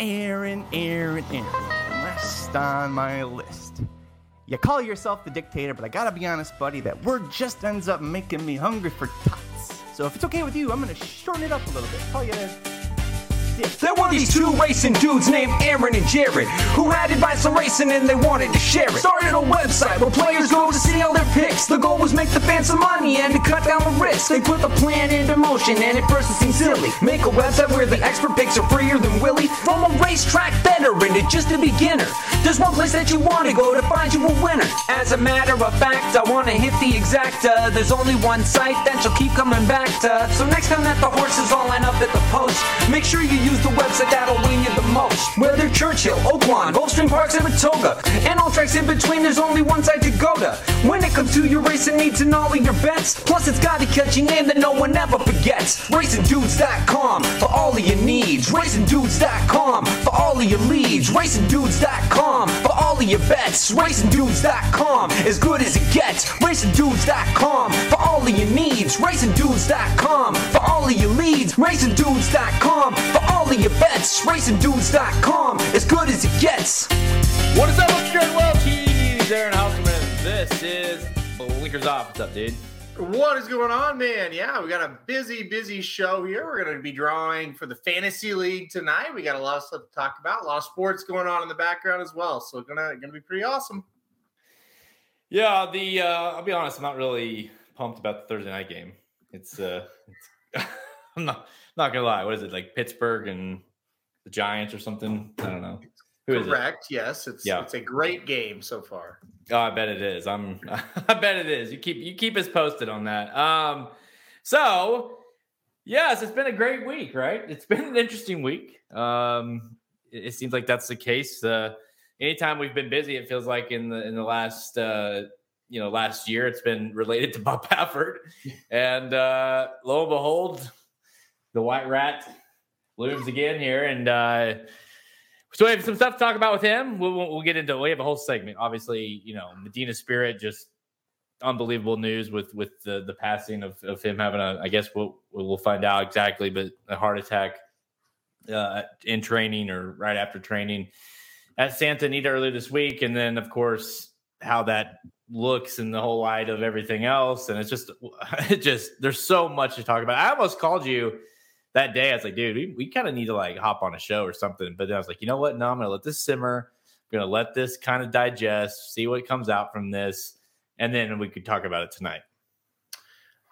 Aaron, Aaron, Aaron. Last on my list. You call yourself the dictator, but I gotta be honest, buddy, that word just ends up making me hungry for tots. So if it's okay with you, I'm gonna shorten it up a little bit. Call you there were these two racing dudes named Aaron and Jared who had advice on racing and they wanted to share it. Started a website where players go to see all their picks. The goal was make the fans some money and to cut down the risk. They put the plan into motion and at first it seemed silly. Make a website where the expert picks are freer than Willie. From a racetrack veteran to just a beginner. There's one place that you want to go to find you a winner. As a matter of fact, I want to hit the exacta. There's only one site that you'll keep coming back to. So next time that the horses all line up at the post, make sure you use the website that'll win you the most. Whether Churchill, Oaklawn, Gulfstream Park, Saratoga, and all tracks in between, there's only one site to go to. When it comes to your racing needs and all of your bets, plus it's got a catchy name that no one ever forgets. RacingDudes.com for all of your needs. RacingDudes.com for all of your leads. RacingDudes.com for all of your bets. RacingDudes.com as good as it gets. RacingDudes.com for all of your needs. RacingDudes.com for all of your leads. RacingDudes.com for all of your bets. RacingDudes.com, as good as it gets. What is up, Upstairs Welchies? Aaron Halterman. This is Blinkers Off. What's up, dude? What is going on, man? Yeah, we got a busy, busy show here. We're going to be drawing for the fantasy league tonight. We got a lot of stuff to talk about, a lot of sports going on in the background as well. So gonna gonna be pretty awesome. Yeah, the uh, I'll be honest, I'm not really pumped about the Thursday night game. It's uh, it's, I'm not not gonna lie. What is it like Pittsburgh and the Giants or something? I don't know. Who Correct. It? Yes, it's yeah. it's a great game so far. Oh, I bet it is. I'm I bet it is. You keep you keep us posted on that. Um so yes, it's been a great week, right? It's been an interesting week. Um it, it seems like that's the case. Uh anytime we've been busy, it feels like in the in the last uh you know last year it's been related to Bob Baffert. And uh lo and behold, the white rat looms again here, and uh, so we have some stuff to talk about with him. We'll, we'll get into. We have a whole segment. Obviously, you know, Medina Spirit just unbelievable news with with the the passing of, of him having a. I guess we'll we'll find out exactly, but a heart attack uh, in training or right after training at Santa Anita earlier this week, and then of course how that looks in the whole light of everything else, and it's just it just there's so much to talk about. I almost called you that day, I was like, dude, we, we kind of need to like hop on a show or something. But then I was like, you know what? No, I'm gonna let this simmer. I'm gonna let this kind of digest, see what comes out from this, and then we could talk about it tonight.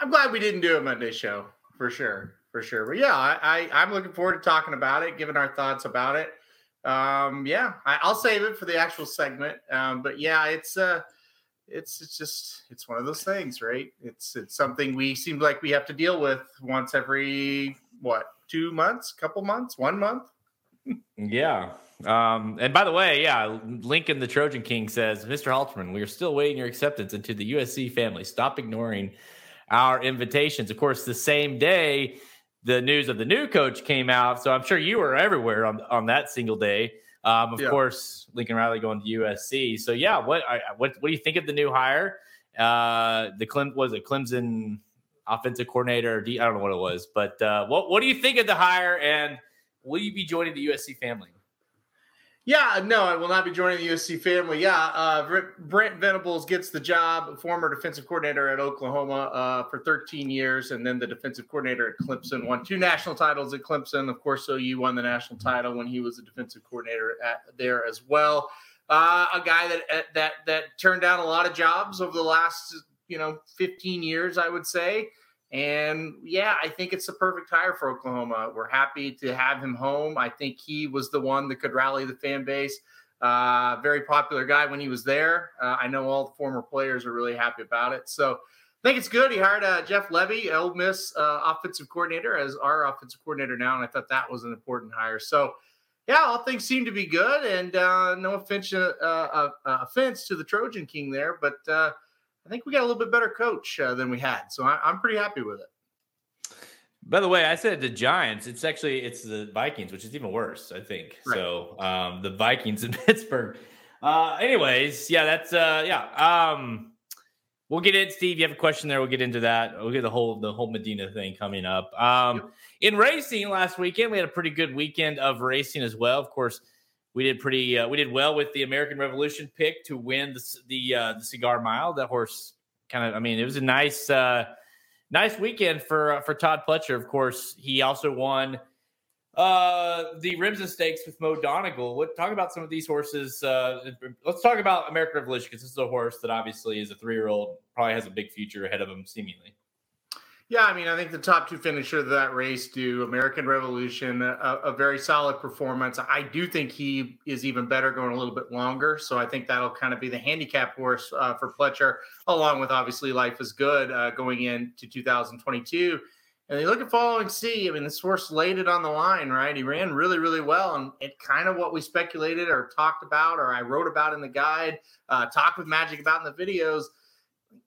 I'm glad we didn't do a Monday show for sure, for sure. But yeah, I, I am looking forward to talking about it, giving our thoughts about it. Um, yeah, I, will save it for the actual segment. Um, but yeah, it's uh it's it's just it's one of those things, right? It's it's something we seem like we have to deal with once every what two months, couple months, one month. yeah. Um, and by the way, yeah, Lincoln the Trojan King says, Mr. Halterman, we are still waiting your acceptance into the USC family. Stop ignoring our invitations. Of course, the same day the news of the new coach came out, so I'm sure you were everywhere on on that single day. Um, of yeah. course, Lincoln Riley going to USC. So yeah, what what what do you think of the new hire? Uh, the Clem was it Clemson offensive coordinator. I don't know what it was, but uh, what what do you think of the hire? And will you be joining the USC family? Yeah, no, I will not be joining the USC family. Yeah, uh, Brent Venables gets the job, former defensive coordinator at Oklahoma uh, for 13 years, and then the defensive coordinator at Clemson. Won two national titles at Clemson. Of course, OU won the national title when he was a defensive coordinator at there as well. Uh, a guy that that that turned down a lot of jobs over the last you know 15 years, I would say. And yeah, I think it's the perfect hire for Oklahoma. We're happy to have him home. I think he was the one that could rally the fan base. Uh, very popular guy when he was there. Uh, I know all the former players are really happy about it. So I think it's good. He hired uh, Jeff Lebby, Ole Miss uh, offensive coordinator, as our offensive coordinator now, and I thought that was an important hire. So yeah, all things seem to be good, and uh, no offense, uh, offense to the Trojan King there, but I think we got a little bit better coach uh, than we had. So I, am pretty happy with it. By the way, I said the Giants. It's actually it's the Vikings, which is even worse. I think right. so. Um, the Vikings in Pittsburgh. Uh, anyways, yeah, that's uh, yeah. Um, we'll get in, Steve. You have a question there. We'll get into that. We'll get the whole the whole Medina thing coming up. Um, yep. In racing last weekend, we had a pretty good weekend of racing as well. Of course, we did pretty. Uh, we did well with the American Revolution pick to win the the, uh, the Cigar Mile. That horse kind of. I mean, it was a nice uh, nice weekend for uh, for Todd Pletcher. Of course, he also won uh, the Remsen Stakes with Mo Donegal. What talk about some of these horses? Uh, let's talk about American Revolution because this is a horse that obviously is a three year old, probably has a big future ahead of him, seemingly. Yeah, I mean, I think the top two finisher of that race do American Revolution, a, a, very solid performance. I do think he is even better going a little bit longer. So I think that'll kind of be the handicap horse uh, for Pletcher, along with obviously Life is Good uh, going into 2022. And you look at Following Sea. I mean, this horse laid it on the line, right? He ran really, really well, and it kind of what we speculated or talked about, or I wrote about in the guide, uh, talked with Magic about in the videos.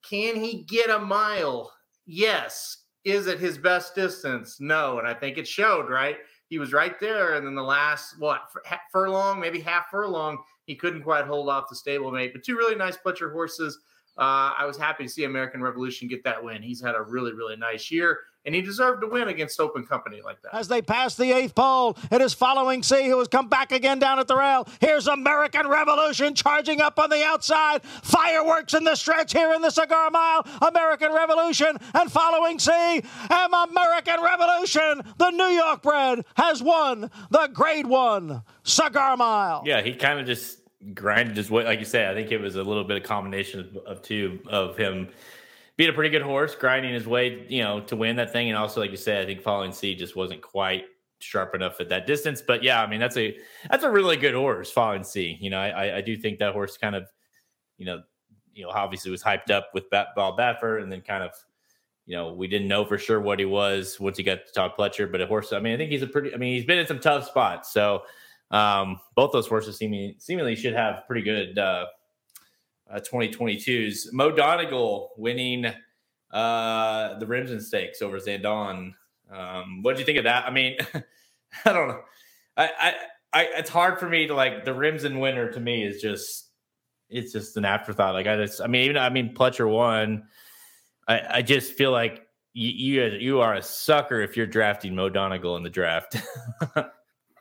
Can he get a mile? Yes. Is it his best distance? No. And I think it showed, right? He was right there, and then the last what furlong, maybe half furlong, he couldn't quite hold off the stablemate. But two really nice Pletcher horses. Uh, I was happy to see American Revolution get that win. He's had a really, really nice year and he deserved to win against open company like that. As they pass the eighth pole, it is Following Sea, who has come back again down at the rail. Here's American Revolution charging up on the outside. Fireworks in the stretch here in the Cigar Mile. American Revolution and Following Sea, and American Revolution, the New York bred, has won the Grade One Cigar Mile. Yeah, he kind of just grinded his way, like you said. I think it was a little bit of combination of, of two of him beat a pretty good horse, grinding his way, you know, to win that thing. And also, like you said, I think Following Sea just wasn't quite sharp enough at that distance. But yeah, I mean, that's a that's a really good horse, Following Sea. You know, I I do think that horse kind of, you know, you know, obviously was hyped up with Bob Baffert, and then kind of, you know, we didn't know for sure what he was once he got to Todd Pletcher. But a horse, I mean, I think he's a pretty. I mean, he's been in some tough spots. So um, both those horses seemingly seemingly should have pretty good. Uh, uh, 2022's Mo Donegal winning uh, the Remsen Stakes over Zandon. Um, what do you think of that? I mean, I don't know. I, I, I, it's hard for me to like the Remsen winner to me is just, it's just an afterthought. Like I just, I mean, even, I mean, Pletcher won. I, I just feel like you, you, you are a sucker if you're drafting Mo Donegal in the draft.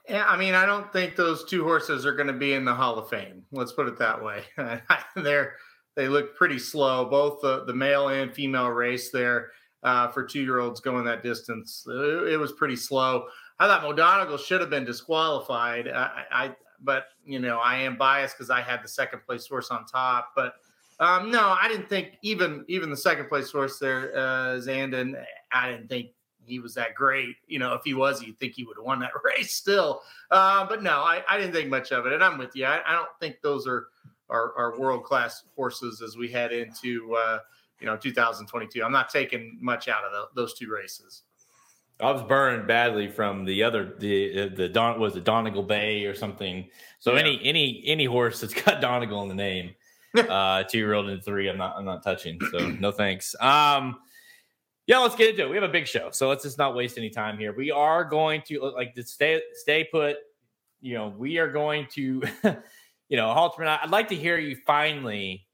Yeah, I mean, I don't think those two horses are going to be in the Hall of Fame. Let's put it that way. They're they look pretty slow, both the, the male and female race there uh, for two year olds going that distance. It, it, was pretty slow. I thought Mo Donegal should have been disqualified. I, I but you know, I am biased because I had the second place horse on top. But um, no, I didn't think even even the second place horse there, uh, Zandon. I didn't think he was that great. You know, if he was, you'd think he would have won that race still. Uh, but no, I, I, didn't think much of it. And I'm with you. I, I don't think those are are, are world class horses as we head into uh, you know 2022. I'm not taking much out of the, those two races. I was burned badly from the other the the Don was it Donegal Bay or something. So yeah. any any any horse that's got Donegal in the name, uh, two year old and three, I'm not I'm not touching. So no thanks. Um, yeah, let's get into it. We have a big show, so let's just not waste any time here. We are going to like to stay stay put. You know, we are going to, you know, Halterman. I'd like to hear you finally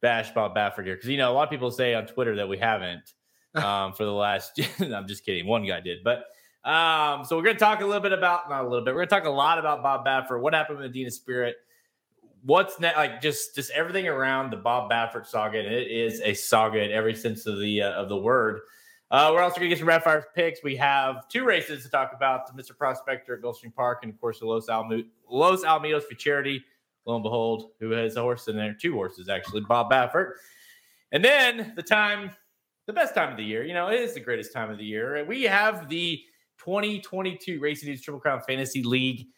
bash Bob Baffert here because you know a lot of people say on Twitter that we haven't um, for the last. I'm just kidding. One guy did, but um, so we're going to talk a little bit about not a little bit. We're going to talk a lot about Bob Baffert. What happened with Medina Spirit? What's next? Like just just everything around the Bob Baffert saga. And it is a saga in every sense of the uh, of the word. Uh, we're also going to get some Rapid Fire picks. We have two races to talk about: the Mr. Prospector at Gulfstream Park, and of course the Los, Alamo- Los Alamitos Futurity. Lo and behold, who has a horse in there? Two horses actually. Bob Baffert, and then the time, the best time of the year. You know, it is the greatest time of the year. We have the 2022 Racing Dudes Triple Crown Fantasy League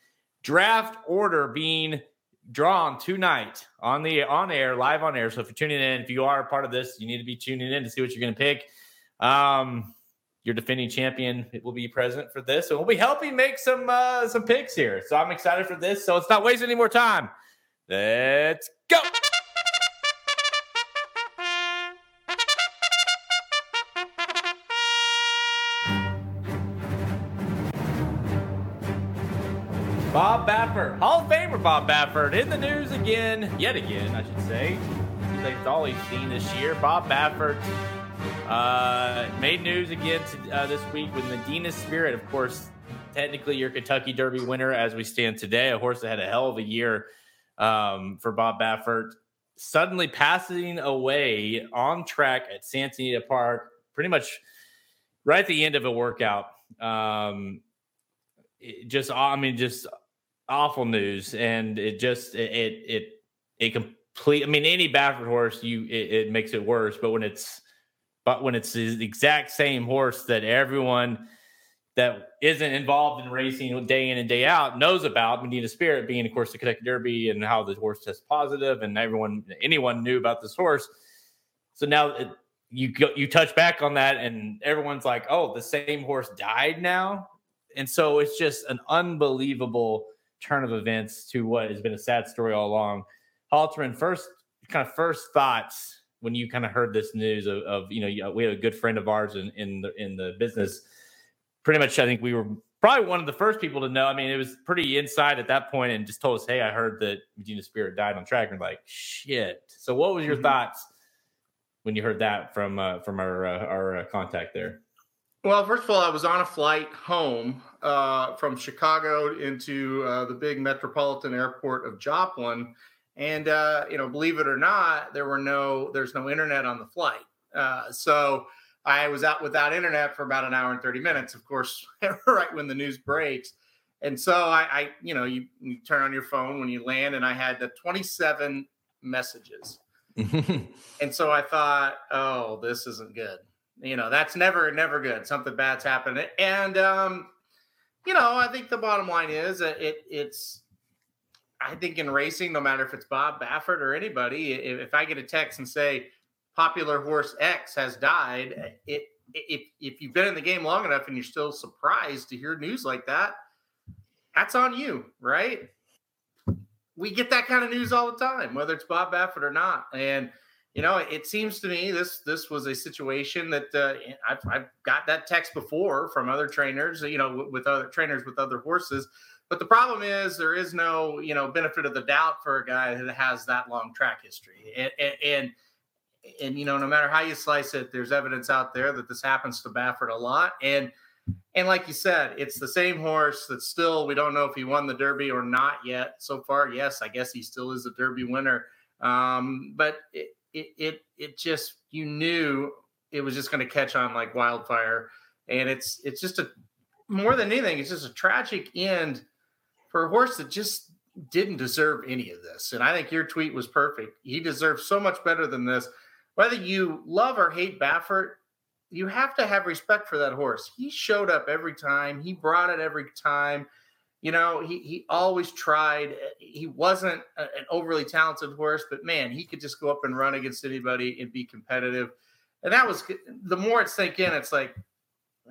draft order being drawn tonight on the on air, live on air. So if you're tuning in, if you are a part of this, you need to be tuning in to see what you're going to pick. Um, your defending champion will be present for this, and we'll be helping make some uh, some picks here. So I'm excited for this. So let's not waste any more time. Let's go. Bob Baffert, Hall of Famer Bob Baffert, in the news again, yet again, I should say. That's all he's seen this year. Bob Baffert uh, made news again to, uh, this week with Medina Spirit. Of course, technically your Kentucky Derby winner as we stand today. A horse that had a hell of a year um, for Bob Baffert. Suddenly passing away on track at Santa Anita Park, pretty much right at the end of a workout. Um, just, I mean, just awful news, and it just it it it, it complete. I mean, any Baffert horse, you it, it makes it worse, but when it's but when it's the exact same horse that everyone that isn't involved in racing day in and day out knows about Medina Spirit being, of course, the Kentucky Derby and how the horse tests positive, and everyone, anyone knew about this horse. So now it, you go, you touch back on that, and everyone's like, "Oh, the same horse died now," and so it's just an unbelievable turn of events to what has been a sad story all along. Halterman, first kind of first thoughts when you kind of heard this news of, of you know we have a good friend of ours in in the in the business pretty much, I think we were probably one of the first people to know. I mean, it was pretty inside at that point and just told us, hey, I heard that Medina Spirit died on track. And like, shit. So, what was your mm-hmm. thoughts when you heard that from uh, from our uh, our uh, contact there? Well, first of all, I was on a flight home uh, from Chicago into uh, the big metropolitan airport of Joplin, and uh, you know, believe it or not, there were no there's no internet on the flight. so I was out without internet for about an hour and 30 minutes, of course, right when the news breaks. And so I, I you know, you, you, turn on your phone when you land, and I had the 27 messages. and so I thought, oh, this isn't good. You know, that's never, never good. Something bad's happened. And, um, you know, I think the bottom line is it, it's, I think in racing, no matter if it's Bob Baffert or anybody, if, I get a text and say, popular horse X has died. Mm. It, if if you've been in the game long enough and you're still surprised to hear news like that, that's on you, right? We get that kind of news all the time, whether it's Bob Baffert or not. And you know, it seems to me this this was a situation that uh, I've, I've got that text before from other trainers, you know, with other trainers with other horses. But the problem is there is no, you know, benefit of the doubt for a guy that has that long track history. And, and, and you know, no matter how you slice it, there's evidence out there that this happens to Baffert a lot. And and like you said, it's the same horse that still we don't know if he won the Derby or not yet. So far, yes, I guess he still is a Derby winner. Um, but it it it just you knew it was just going to catch on like wildfire, and it's it's just a more than anything, it's just a tragic end for a horse that just didn't deserve any of this. And I think your tweet was perfect. He deserves so much better than this whether you love or hate Baffert, you have to have respect for that horse. He showed up every time. He brought it every time. You know, he he always tried. He wasn't a, an overly talented horse, but man, he could just go up and run against anybody and be competitive. And that was the more it sank in, it's like,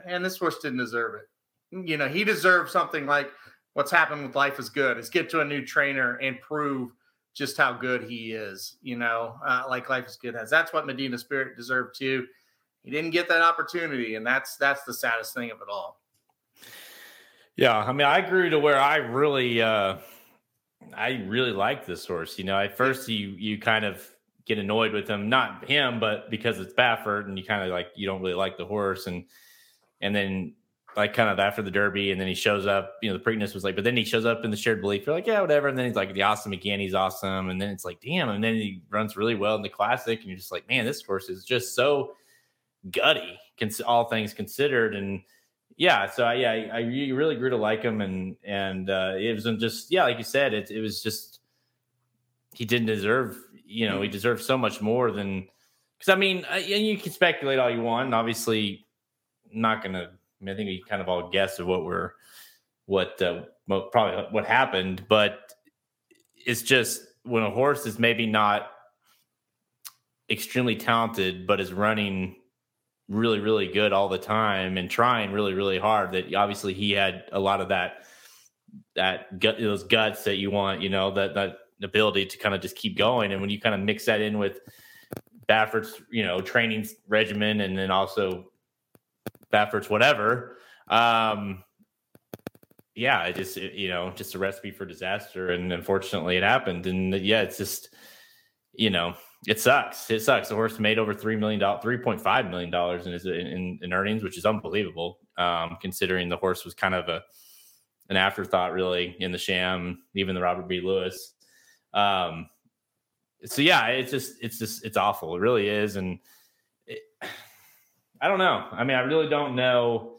man, this horse didn't deserve it. You know, he deserved something like what's happened with Life is Good is get to a new trainer and prove – just how good he is, you know, uh, like Life is Good has. That's what Medina Spirit deserved too. He didn't get that opportunity, and that's that's the saddest thing of it all. Yeah, I mean, I grew to where I really, uh I really like this horse. You know, at first you you kind of get annoyed with him, not him, but because it's Baffert, and you kind of like you don't really like the horse, and and then like kind of after the Derby, and then he shows up. You know, the Preakness was like, but then he shows up in the Shared Belief. You're like, yeah, whatever. And then he's like, the Awesome Again, he's awesome. And then it's like, damn. And then he runs really well in the Classic, and you're just like, man, this horse is just so gutty, all things considered. And yeah, so I, yeah, I, I really grew to like him, and and uh, it was just yeah, like you said, it it was just he didn't deserve. You know, he deserved so much more than because I mean, uh, you can speculate all you want, and obviously, not to I mean, I think we kind of all guessed of what we're, what uh, probably what happened, but it's just when a horse is maybe not extremely talented, but is running really, really good all the time and trying really, really hard. That obviously he had a lot of that, that gut, those guts that you want, you know, that that ability to kind of just keep going. And when you kind of mix that in with Baffert's, you know, training regimen, and then also Baffert's whatever. Um, yeah, it just it, you know, just a recipe for disaster, and unfortunately, it happened. And yeah, it's just you know, it sucks. It sucks. The horse made over three million dollars, three point five million dollars in in, in earnings, which is unbelievable, um, considering the horse was kind of a an afterthought, really, in the sham, even the Robert B. Lewis. Um, so yeah, it's just it's just it's awful. It really is, and it, I don't know. I mean, I really don't know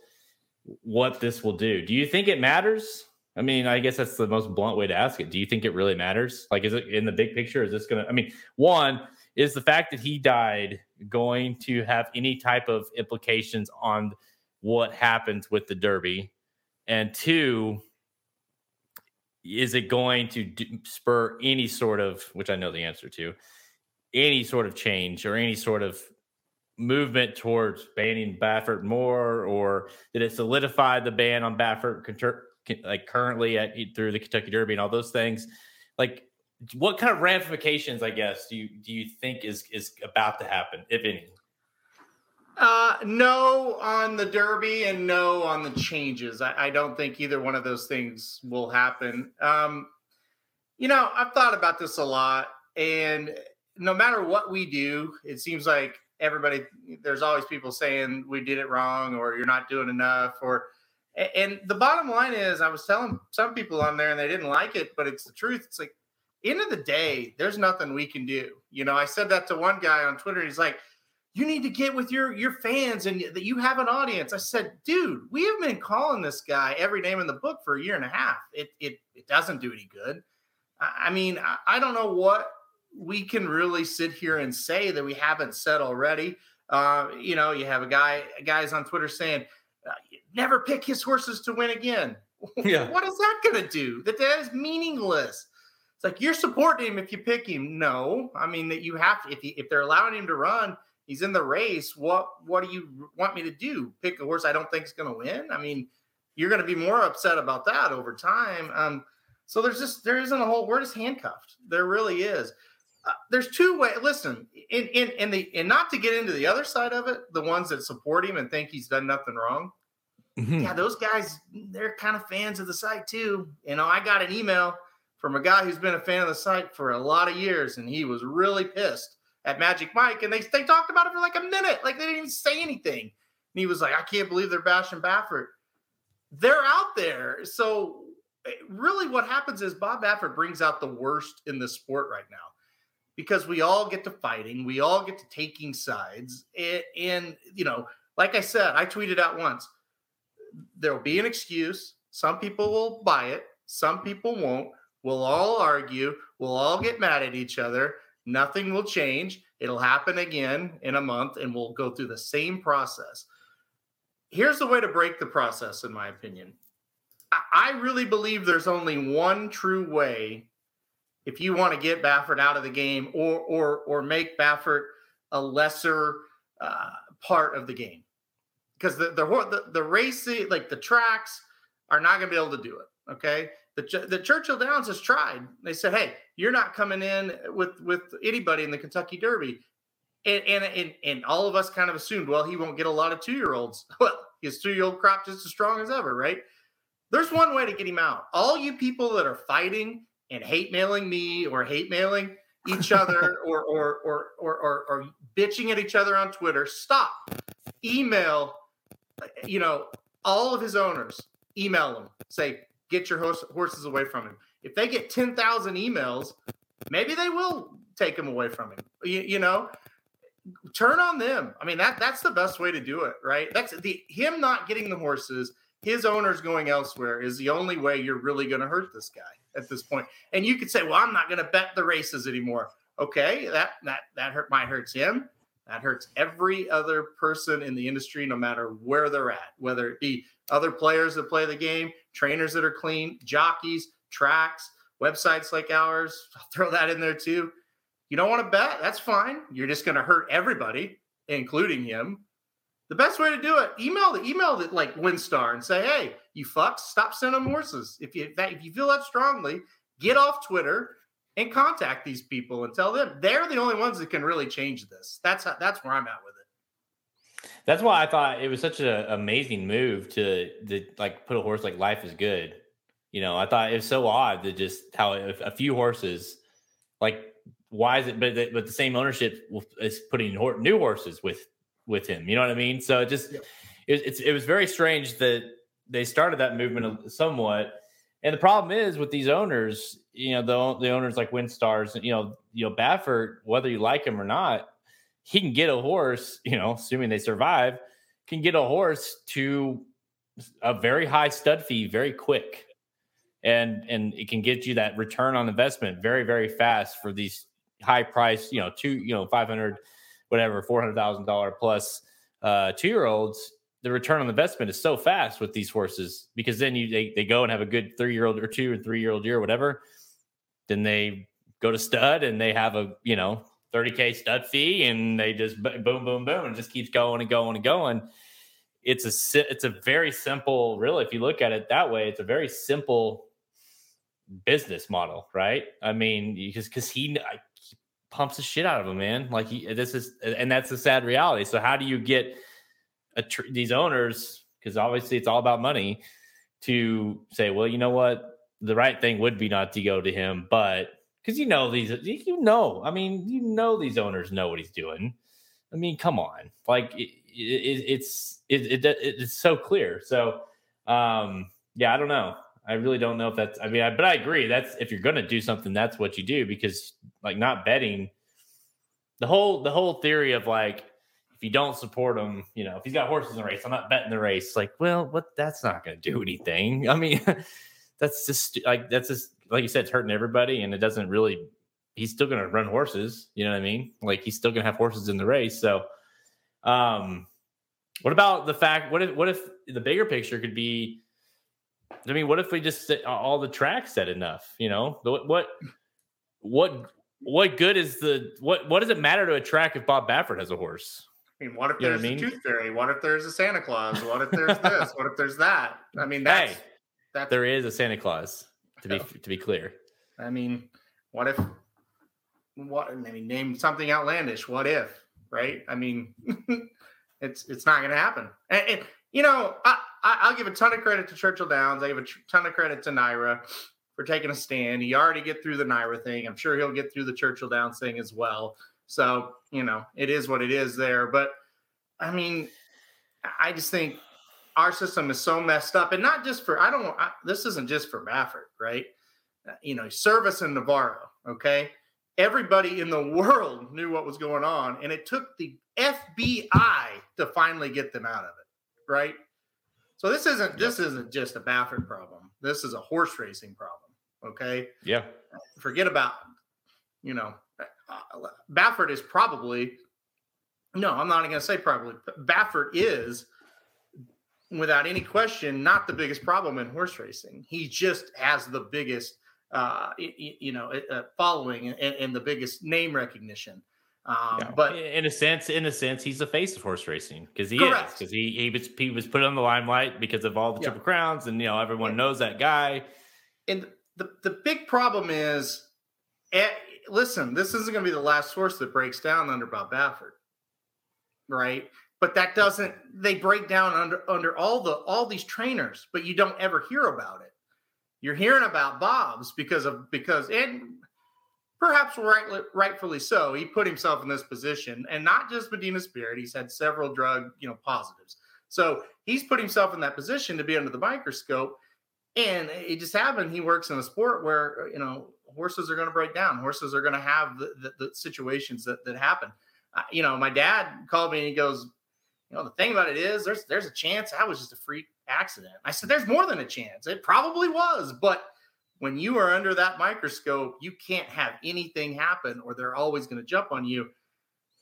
what this will do. Do you think it matters? I mean, I guess that's the most blunt way to ask it. Do you think it really matters? Like, is it in the big picture? Is this going to, I mean, one, is the fact that he died going to have any type of implications on what happens with the Derby? And two, is it going to spur any sort of, which I know the answer to, any sort of change or any sort of movement towards banning Baffert more, or did it solidify the ban on Baffert like currently at through the Kentucky Derby and all those things? Like, what kind of ramifications, I guess, do you do you think is is about to happen, if any? Uh, no on the Derby and no on the changes. I, I don't think either one of those things will happen. Um, you know, I've thought about this a lot, and no matter what we do, it seems like everybody there's always people saying we did it wrong or you're not doing enough or and the bottom line is i was telling some people on there and they didn't like it but it's the truth it's like end of the day there's nothing we can do you know i said that to one guy on twitter he's like you need to get with your your fans and that you have an audience. I said, dude, we have been calling this guy every name in the book for a year and a half. It it it doesn't do any good. I, mean, I, I, don't know what we can really sit here and say that we haven't said already. Uh, you know, you have a guy guys on Twitter saying, uh, never pick his horses to win again. Yeah. what is that going to do? That that is meaningless. It's like you're supporting him if you pick him. No, I mean that you have to. If he, if they're allowing him to run, he's in the race. What what do you want me to do? Pick a horse I don't think is going to win? I mean, you're going to be more upset about that over time. Um, so there's just there isn't a whole. We're just handcuffed. There really is. Uh, there's two ways. Listen, in in in the and not to get into the other side of it, the ones that support him and think he's done nothing wrong. Mm-hmm. Yeah, those guys, they're kind of fans of the site too. You know, I got an email from a guy who's been a fan of the site for a lot of years, and he was really pissed at Magic Mike, and they they talked about it for like a minute, like they didn't even say anything. And he was like, "I can't believe they're bashing Baffert." They're out there, so eh, really, what happens is Bob Baffert brings out the worst in the sport right now because we all get to fighting, we all get to taking sides, and, and you know, like I said, I tweeted out once, there'll be an excuse. Some people will buy it, some people won't. We'll all argue. We'll all get mad at each other. Nothing will change. It'll happen again in a month and we'll go through the same process. Here's the way to break the process, in my opinion. I really believe there's only one true way if you want to get Baffert out of the game or or or make Baffert a lesser uh, part of the game. Because the, the the the racing, like the tracks, are not going to be able to do it. Okay, the, the Churchill Downs has tried. They said, "Hey, you're not coming in with with anybody in the Kentucky Derby," and and and, and all of us kind of assumed, well, he won't get a lot of two year olds. Well, his two year old crop just as strong as ever, right? There's one way to get him out. All you people that are fighting and hate mailing me or hate mailing each other or, or or or or or bitching at each other on Twitter, stop. Email, uh, you know, all of his owners. Email them. Say, get your horse, horses away from him. If they get 10,000 emails, maybe they will take him away from him. You, you, know, turn on them. I mean, that that's the best way to do it, right? That's the him not getting the horses, his owners going elsewhere is the only way you're really going to hurt this guy at this point. And you could say, "Well, I'm not going to bet the races anymore." Okay, that that that hurt might hurts him. That hurts every other person in the industry, no matter where they're at, whether it be other players that play the game, trainers that are clean, jockeys, tracks, websites like ours. I'll throw that in there too. You don't want to bet? That's fine. You're just going to hurt everybody, including him. The best way to do it, email the email that like WinStar and say, "Hey, you fucks, stop sending horses. If you that, if you feel that strongly, get off Twitter and contact these people and tell them they're the only ones that can really change this. That's how, that's where I'm at with it. That's why I thought it was such an amazing move to to like put a horse like Life is Good. You know, I thought it was so odd to just how a, few horses, like why is it? But the, but the same ownership is putting new horses with with him. You know what I mean? So it just yeah. it, it's it was very strange that they started that movement somewhat. And the problem is with these owners, you know, the the owners like WinStars, you know, you know Baffert, whether you like him or not, he can get a horse, you know, assuming they survive, can get a horse to a very high stud fee very quick. And and it can get you that return on investment very, very fast for these high price, you know, two, you know, 500, whatever, $400,000 plus uh, two year olds. The return on investment is so fast with these horses because then you they, they go and have a good three year old or two or three year old year, whatever. Then they go to stud and they have a, you know, 30K stud fee and they just boom, boom, boom, and just keeps going and going and going. It's a, it's a very simple, really, if you look at it that way, it's a very simple business model, right? I mean, because, because he, he pumps the shit out of him, man. Like he, this is, and that's the sad reality. So how do you get a tr- these owners? Because obviously it's all about money to say, well, you know what? The right thing would be not to go to him, but because you know these, you know, I mean, you know these owners know what he's doing. I mean, come on, like it, it, it's it, it, it's so clear. So, um, yeah, I don't know. I really don't know if that's. I mean, I, but I agree. That's if you're to do something, that's what you do because, like, not betting. The whole the whole theory of like if you don't support him, you know, if he's got horses in the race, I'm not betting the race. Like, well, what? That's not going to do anything. I mean, that's just like that's just like you said, it's hurting everybody, and it doesn't really. He's still going to run horses. You know what I mean? Like he's still going to have horses in the race. So, um, what about the fact? What if what if the bigger picture could be? I mean, what if we just all the tracks said enough? You know, what what what what good is the what what does it matter to a track if Bob Baffert has a horse? I mean, what if you there's a mean? tooth fairy? What if there's a Santa Claus? What if there's this? what if there's that? I mean, that's, hey, that's there is a Santa Claus to be to be clear. I mean, what if what I mean name something outlandish. What if, right? I mean, it's it's not going to happen. And, and, you know, I, I will give a ton of credit to Churchill Downs. I give a ton of credit to NYRA for taking a stand. He already get through the NYRA thing. I'm sure he'll get through the Churchill Downs thing as well. So you know, it is what it is there. But I mean, I just think our system is so messed up, and not just for I don't. I, this isn't just for Baffert, right? Uh, you know, Servis and Navarro. Okay, everybody in the world knew what was going on, and it took the FBI to finally get them out of it, right? So this isn't yep. this isn't just a Baffert problem. This is a horse racing problem. Okay. Yeah. Forget about you know uh, Baffert is probably no, I'm not going to say probably. Baffert is without any question, not the biggest problem in horse racing. He just has the biggest, uh, you know, uh, following and, and, the biggest name recognition. Um, yeah. But in a sense, in a sense, he's the face of horse racing because he correct. is because he he was he was put on the limelight because of all the yeah. triple crowns and you know everyone yeah. knows that guy. And the the big problem is, at, eh, listen, this isn't going to be the last horse that breaks down under Bob Baffert, right? But that doesn't they break down under under all the all these trainers but you don't ever hear about it. You're hearing about bob's because of because and perhaps right, rightfully so he put himself in this position and not just medina spirit he's had several drug you know positives. So he's put himself in that position to be under the microscope and it just happened he works in a sport where you know horses are going to break down horses are going to have the, the, the situations that, that happen. Uh, you know my dad called me and he goes you know, the thing about it is there's there's a chance that was just a freak accident. I said, there's more than a chance. It probably was, but when you are under that microscope, you can't have anything happen or they're always going to jump on you.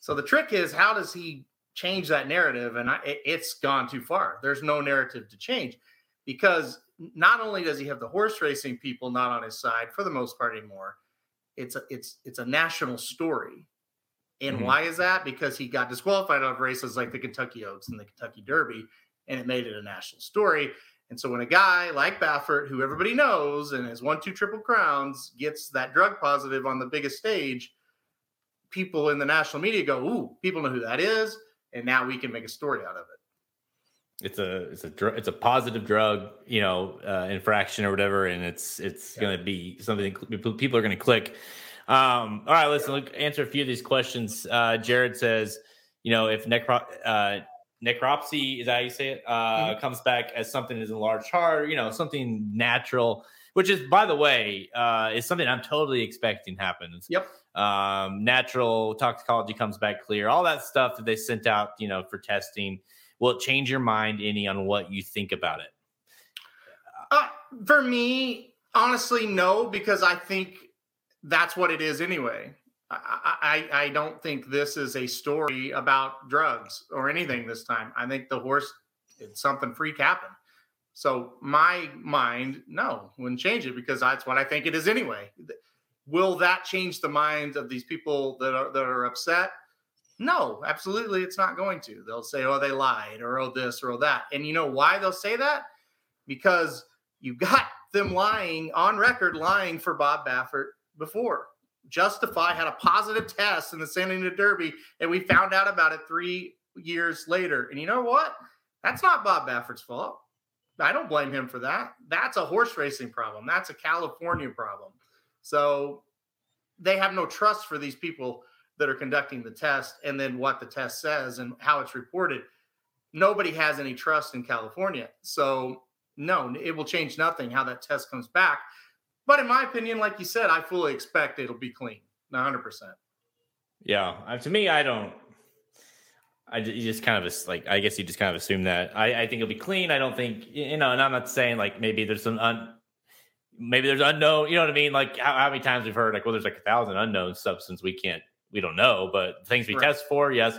So the trick is, how does he change that narrative? And I, it's gone too far. There's no narrative to change because not only does he have the horse racing people not on his side for the most part anymore, it's a it's it's a national story. And mm-hmm. why is that? Because he got disqualified out of races like the Kentucky Oaks and the Kentucky Derby, and it made it a national story. And so when a guy like Baffert, who everybody knows and has won two triple crowns, gets that drug positive on the biggest stage, people in the national media go, "Ooh, people know who that is," and now we can make a story out of it. It's a it's a dr- it's a positive drug, you know, uh, infraction or whatever, and it's it's yeah. going to be something people are going to click Um, all right, listen, look, answer a few of these questions. Uh, Jared says, you know, if necro- uh, necropsy is that how you say it uh, mm-hmm. comes back as something as enlarged heart, you know, something natural, which is, by the way, uh, is something I'm totally expecting happens. Yep. Um, natural toxicology comes back clear. All that stuff that they sent out, you know, for testing. Will it change your mind any on what you think about it? Uh, for me, honestly, no, because I think that's what it is anyway. I, I, I don't think this is a story about drugs or anything this time. I think the horse it's something freak happened. So my mind, no, wouldn't change it because that's what I think it is anyway. Will that change the minds of these people that are that are upset? No, absolutely, it's not going to. They'll say, "Oh, they lied," or "Oh, this," or "Oh, that," and you know why they'll say that? Because you got them lying on record, lying for Bob Baffert before. Justify had a positive test in the Santa Anita Derby, and we found out about it three years later. And you know what? That's not Bob Baffert's fault. I don't blame him for that. That's a horse racing problem. That's a California problem. So they have no trust for these people that are conducting the test and then what the test says and how it's reported. Nobody has any trust in California. So, no, it will change nothing how that test comes back. But in my opinion, like you said, I fully expect it'll be clean, 100%. Yeah. Uh, to me, I don't. I you just kind of like I guess you just kind of assume that I, I think it'll be clean. I don't think you know, and I'm not saying like maybe there's some un, maybe there's unknown. You know what I mean? Like how, how, many times we've heard like well, there's like a thousand unknown substance we can't we don't know, but things we right. test for, yes,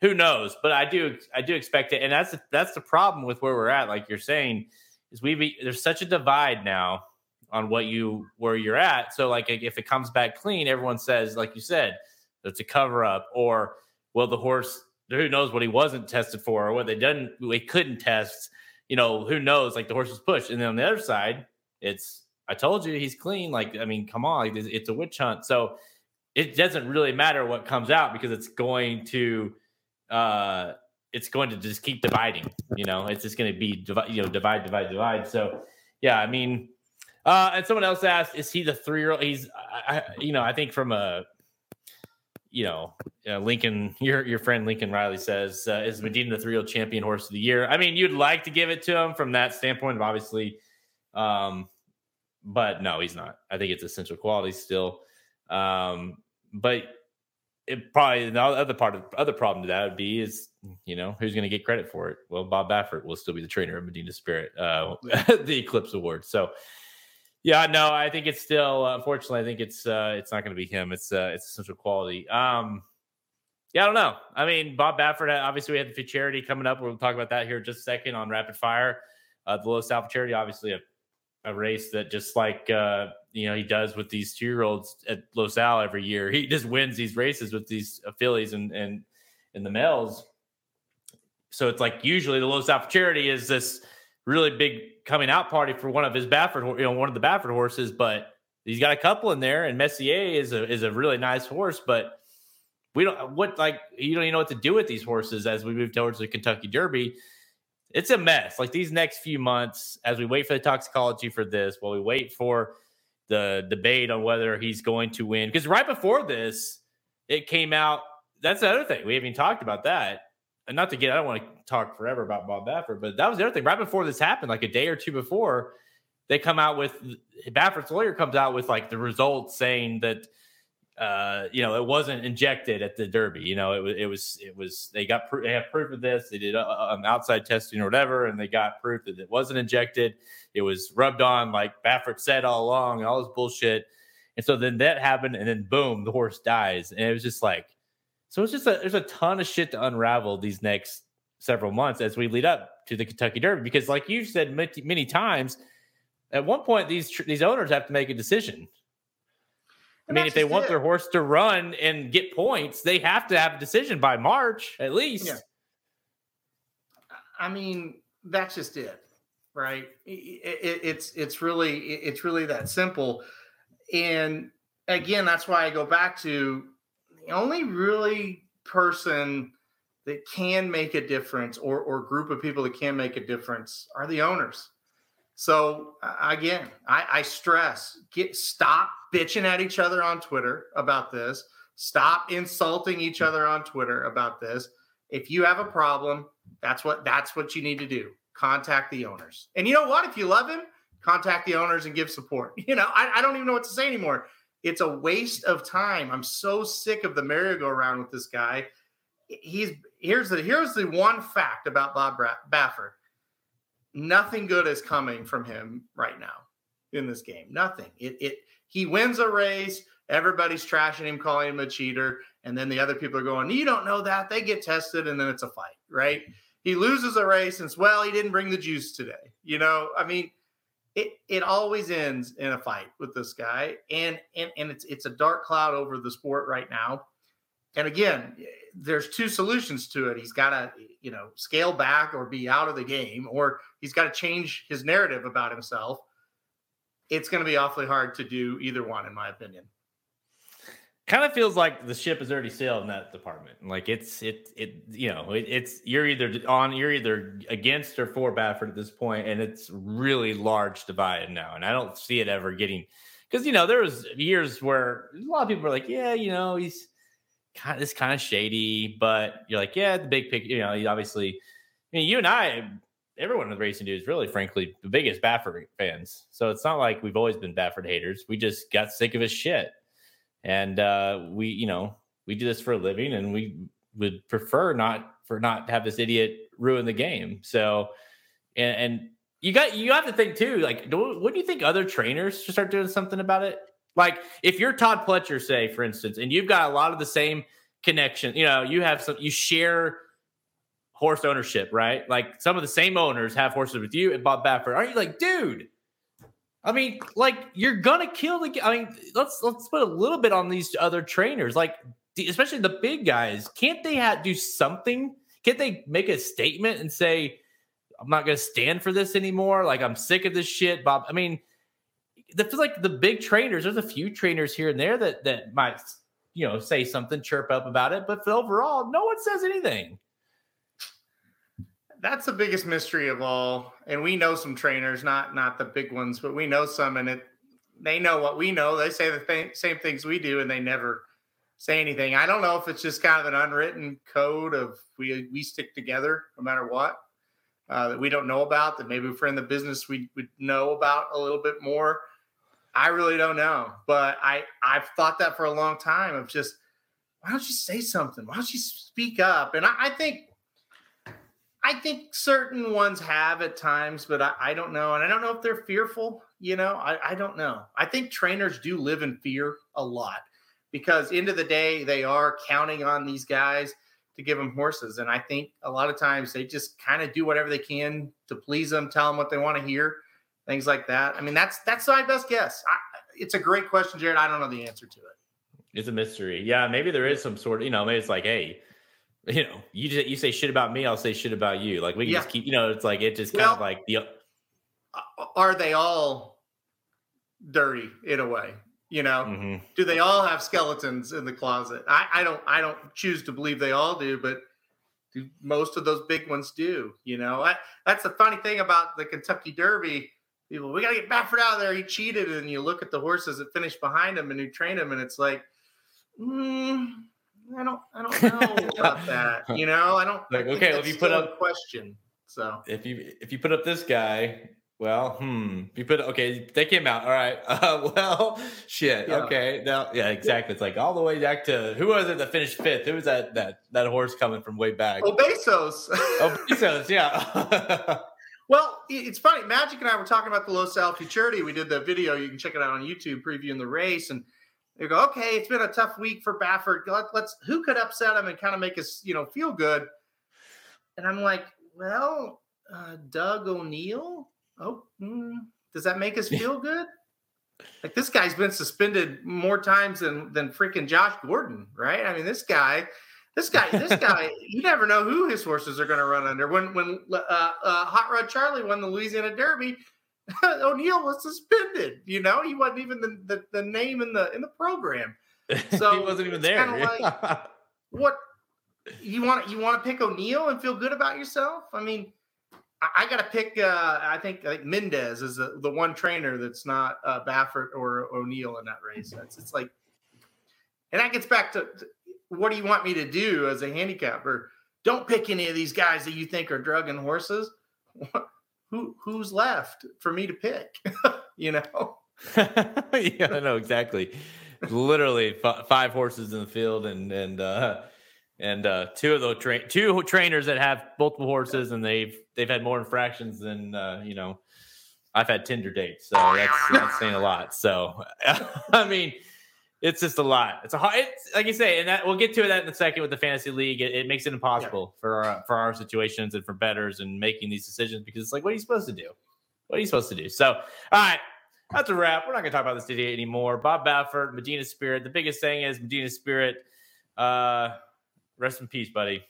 who knows? But I do I do expect it, and that's that's the problem with where we're at. Like you're saying, is we be, there's such a divide now on what you where you're at. So like if it comes back clean, everyone says, like you said, it's a cover up, or well, the horse who knows what he wasn't tested for, or what they didn't they couldn't test. You know, who knows? Like the horse was pushed, and then on the other side, it's I told you he's clean. Like I mean, come on, it's a witch hunt. So it doesn't really matter what comes out because it's going to uh it's going to just keep dividing you know it's just going to be you know divide divide divide so yeah i mean uh, and someone else asked, "Is he the three year old?" He's, I, you know, I think from a, you know, uh, Lincoln, your your friend Lincoln Riley says, uh, "Is Medina the three year old champion horse of the year?" I mean, you'd like to give it to him from that standpoint obviously, um, but no, he's not. I think it's Essential Quality still, um, but it probably the other part of other problem to that would be is you know who's going to get credit for it? Well, Bob Baffert will still be the trainer of Medina Spirit, uh, the Eclipse Award. So yeah, no, I think it's still unfortunately. I think it's uh, it's not going to be him. It's uh, it's Essential Quality. Um, yeah, I don't know. I mean, Bob Baffert. Obviously, we had the Futurity coming up. We'll talk about that here just a second on Rapid Fire. Uh, the Los Al Futurity, obviously a, a race that just like uh, you know he does with these two year olds at Los Al every year. He just wins these races with these fillies and and and the males. So it's like usually the Los Al Futurity is this really big coming out party for one of his Baffert, you know, one of the Baffert horses, but he's got a couple in there, and Messier is a is a really nice horse, but we don't what like you don't even know what to do with these horses as we move towards the Kentucky Derby. It's a mess. Like these next few months, as we wait for the toxicology for this, while we wait for the debate on whether he's going to win, because right before this, it came out. That's the other thing we haven't even talked about that and not to get, I don't want to talk forever about Bob Baffert, but that was the other thing. Right before this happened, like a day or two before, they come out with Baffert's lawyer comes out with like the results saying that uh, you know it wasn't injected at the Derby. You know, it was it was it was they got proof, they have proof of this. They did uh, um, outside testing or whatever, and they got proof that it wasn't injected. It was rubbed on like Baffert said all along, and all this bullshit. And so then that happened, and then boom, the horse dies, and it was just like so it's just a, there's a ton of shit to unravel these next several months as we lead up to the Kentucky Derby. Because, like you've said many, many times, at one point these these owners have to make a decision. And I mean, if they want it. their horse to run and get points, they have to have a decision by March at least. Yeah. I mean, that's just it, right? It, it, it's it's really it's really that simple. And again, that's why I go back to the only really person that can make a difference or or group of people that can make a difference are the owners So again, I, I stress: get stop bitching at each other on Twitter about this. Stop insulting each other on Twitter about this. If you have a problem, that's what that's what you need to do. Contact the owners. And you know what? If you love him, contact the owners and give support. You know, I, I don't even know what to say anymore. It's a waste of time. I'm so sick of the merry-go-round with this guy. He's here's the here's the one fact about Bob Baffert. Nothing good is coming from him right now in this game. Nothing. It it he wins a race. Everybody's trashing him, calling him a cheater, and then the other people are going, "You don't know that." They get tested, and then it's a fight, right? He loses a race, and it's well, he didn't bring the juice today. You know, I mean, it it always ends in a fight with this guy, and and and it's it's a dark cloud over the sport right now. And again, there's two solutions to it. He's got to you know scale back or be out of the game, or he's got to change his narrative about himself. It's going to be awfully hard to do either one, in my opinion kind of feels like the ship has already sailed in that department. Like it's it it you know it, it's you're either on you're either against or for Baffert at this point, and it's really large divide now. And I don't see it ever getting because you know there was years where a lot of people were like, yeah, you know, he's kind of kind of shady, but you're like, yeah, the big picture, you know, he obviously. I mean, you and I, everyone the racing dudes, really, frankly, the biggest Baffert fans. So it's not like we've always been Baffert haters. We just got sick of his shit and uh, we you know we do this for a living and we would prefer not for not to have this idiot ruin the game so and, and you got you have to think too like do, what do you think other trainers should start doing something about it like if you're todd pletcher say for instance and you've got a lot of the same connection you know you have some you share horse ownership right like some of the same owners have horses with you and bob baffert aren't you like dude I mean, like you're gonna kill the. I mean, let's let's put a little bit on these other trainers, like especially the big guys. Can't they have, do something? Can't they make a statement and say, "I'm not gonna stand for this anymore"? Like I'm sick of this shit, Bob. I mean, feel like the big trainers. There's a few trainers here and there that that might, you know, say something, chirp up about it, but overall, no one says anything that's the biggest mystery of all. And we know some trainers, not not the big ones, but we know some, and it they know what we know. They say the th- same things we do, and they never say anything. I don't know if it's just kind of an unwritten code of we we stick together no matter what uh, that we don't know about. That maybe if we're in the business, we would know about a little bit more. I really don't know, but I I've thought that for a long time. Of just why don't you say something? Why don't you speak up? And I, I think I think certain ones have at times, but I, I, don't know. And I don't know if they're fearful. You know, I, I don't know. I think trainers do live in fear a lot because, end of the day, they are counting on these guys to give them horses. And I think a lot of times they just kind of do whatever they can to please them, tell them what they want to hear, things like that. I mean, that's that's my best guess. I, it's a great question, Jared. I don't know the answer to it. It's a mystery. Yeah, maybe there is some sort of, you know, maybe it's like, hey, you know, you just, you say shit about me, I'll say shit about you. Like we can yeah. just keep, you know, it's like it just kind of like the. Are they all dirty in a way? You know, mm-hmm. do they all have skeletons in the closet? I, I don't. I don't choose to believe they all do, but do most of those big ones do? You know, I, that's the funny thing about the Kentucky Derby. People, we got to get Baffert out of there. He cheated, and you look at the horses that finished behind him and who trained him, and it's like. Mm, I don't I don't know about that. You know, I don't. Like, okay, well, if you put up a question, so if you if you put up this guy, well, hmm, if you put okay, they came out. All right, uh, well, shit. Yeah. Okay, now yeah, exactly. It's like all the way back to who was it that finished fifth? Who was that that that horse coming from way back? Oh, Besos. oh, Besos. Yeah. Well, it's funny. Magic and I were talking about the Los Al Futurity. We did the video. You can check it out on YouTube, previewing the race. And you go, okay, it's been a tough week for Baffert. Let, us who could upset him and kind of make us, you know, feel good. And I'm like, well, uh, Doug O'Neill. Oh, mm, does that make us feel good? like this guy's been suspended more times than than freaking Josh Gordon, right? I mean, this guy, this guy, this guy, you never know who his horses are going to run under. When when uh, uh, Hot Rod Charlie won the Louisiana Derby, O'Neill was suspended. You know, he wasn't even the, the, the name in the in the program. So he wasn't even there. Like, what you want? You want to pick O'Neill and feel good about yourself? I mean, I, I got to pick. Uh, I think I think Mendez is the, the one trainer that's not uh, Baffert or O'Neill in that race. It's, it's like, and that gets back to, to what do you want me to do as a handicapper? Don't pick any of these guys that you think are drugging horses. Who who's left for me to pick? you know. yeah, I know exactly. Literally f- five horses in the field, and and uh, and uh, two of those tra- two trainers that have multiple horses, and they've they've had more infractions than uh, you know. I've had Tinder dates, so that's that's saying a lot. So, I mean, it's just a lot. It's a hard, it's, like you say, and that we'll get to that in a second with the fantasy league. It, it makes it impossible yeah. for our for our situations and for betters and making these decisions because it's like, what are you supposed to do? What are you supposed to do? So, all right, that's a wrap. We're not going to talk about this today anymore. Bob Baffert, Medina Spirit. The biggest thing is Medina Spirit. Uh, Rest in peace, buddy.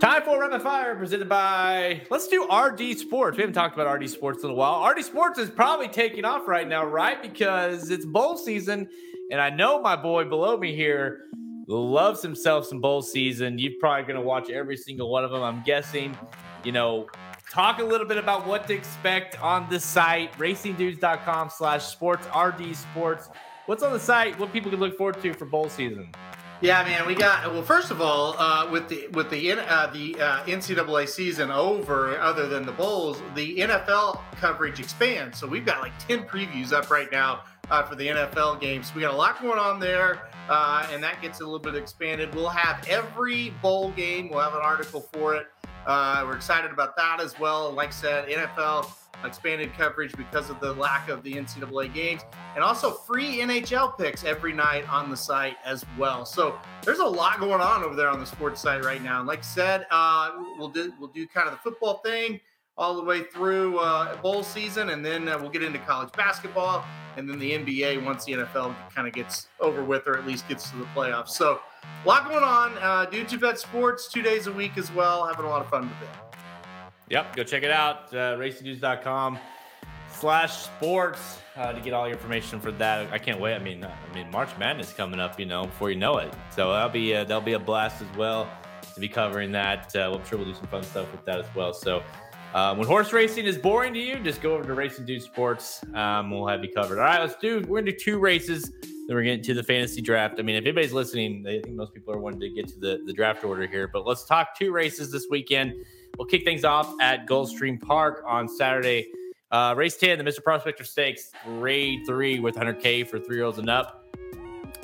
Time for Rapid Fire presented by. Let's do RD Sports. We haven't talked about RD Sports in a while. RD Sports is probably taking off right now, right? Because it's bowl season, and I know my boy below me here loves himself some bowl season. You're probably going to watch every single one of them. I'm guessing. You know, talk a little bit about what to expect on the site racingdudes.com/slash sports RD Sports. What's on the site? What people can look forward to for bowl season? Yeah, man, we got well. First of all, uh, with the with the uh, the uh, NCAA season over, other than the bowls, the NFL coverage expands. So we've got like ten previews up right now uh, for the NFL games. We got a lot going on there, uh, and that gets a little bit expanded. We'll have every bowl game. We'll have an article for it. Uh, we're excited about that as well. Like I said, NFL expanded coverage because of the lack of the NCAA games, and also free NHL picks every night on the site as well. So there's a lot going on over there on the sports site right now. And like I said, uh, we'll do we'll do kind of the football thing all the way through uh, bowl season, and then uh, we'll get into college basketball, and then the NBA once the NFL kind of gets over with, or at least gets to the playoffs. So a lot going on. Uh, Who Bet Sports two days a week as well. Having a lot of fun with it. Yep, go check it out. Uh, racingdudes.com slash sports uh, to get all your information for that. I can't wait. I mean, uh, I mean, March Madness coming up, you know, before you know it. So that'll be uh, that'll be a blast as well to be covering that. Uh, I'm sure we'll do some fun stuff with that as well. So um, when horse racing is boring to you, just go over to Racing Dude Sports. Um, we'll have you covered. All right, let's do. We're gonna do two races. Then we're getting to the fantasy draft. I mean, if anybody's listening, I think most people are wanting to get to the the draft order here. But let's talk two races this weekend. We'll kick things off at Gulfstream Park on Saturday. Uh, race 10, the Mr. Prospector Stakes, grade three with 100K for three year olds and up.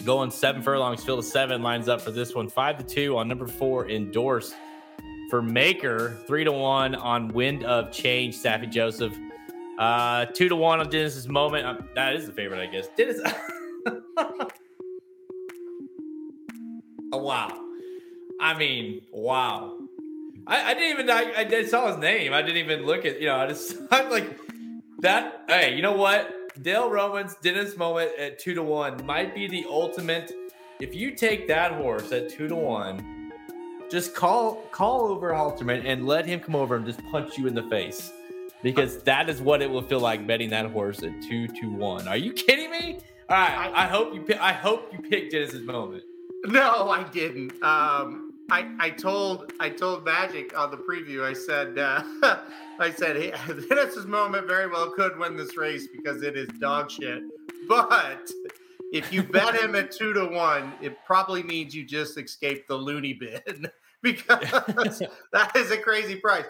Going seven furlongs, field of seven lines up for this one. Five to two on number four, Endorse. For Maker, three to one on Wind of Change, Saffie Joseph. Uh, two to one on Dennis's Moment. That is the favorite, I guess. Dennis. oh, wow. I mean, wow. I, I didn't even I, I saw his name. I didn't even look at you know. I just I'm like that. Hey, you know what? Dale Romans Dennis Moment at two to one might be the ultimate. If you take that horse at two to one, just call call over Halterman and let him come over and just punch you in the face, because that is what it will feel like betting that horse at two to one. Are you kidding me? All right, I, I hope you I hope you picked Dennis's moment. No, I didn't. Um, I, I told I told Magic on the preview. I said uh, I said hey, Dennis's moment very well could win this race because it is dog shit. But if you bet him at two to one, it probably means you just escaped the loony bin because that is a crazy price.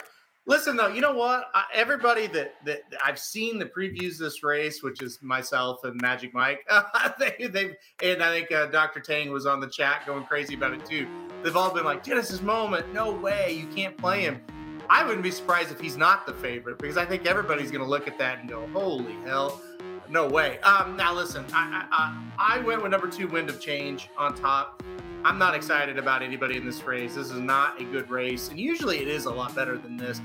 Listen though, you know what? I, everybody that that I've seen the previews of this race, which is myself and Magic Mike, uh, they they and I think uh, Dr. Tang was on the chat going crazy about it too. They've all been like, Dennis's moment, no way, you can't play him. I wouldn't be surprised if he's not the favorite because I think everybody's going to look at that and go, holy hell, no way. Um, now listen, I, I I went with number two, Wind of Change on top. I'm not excited about anybody in this race. This is not a good race, and usually it is a lot better than this.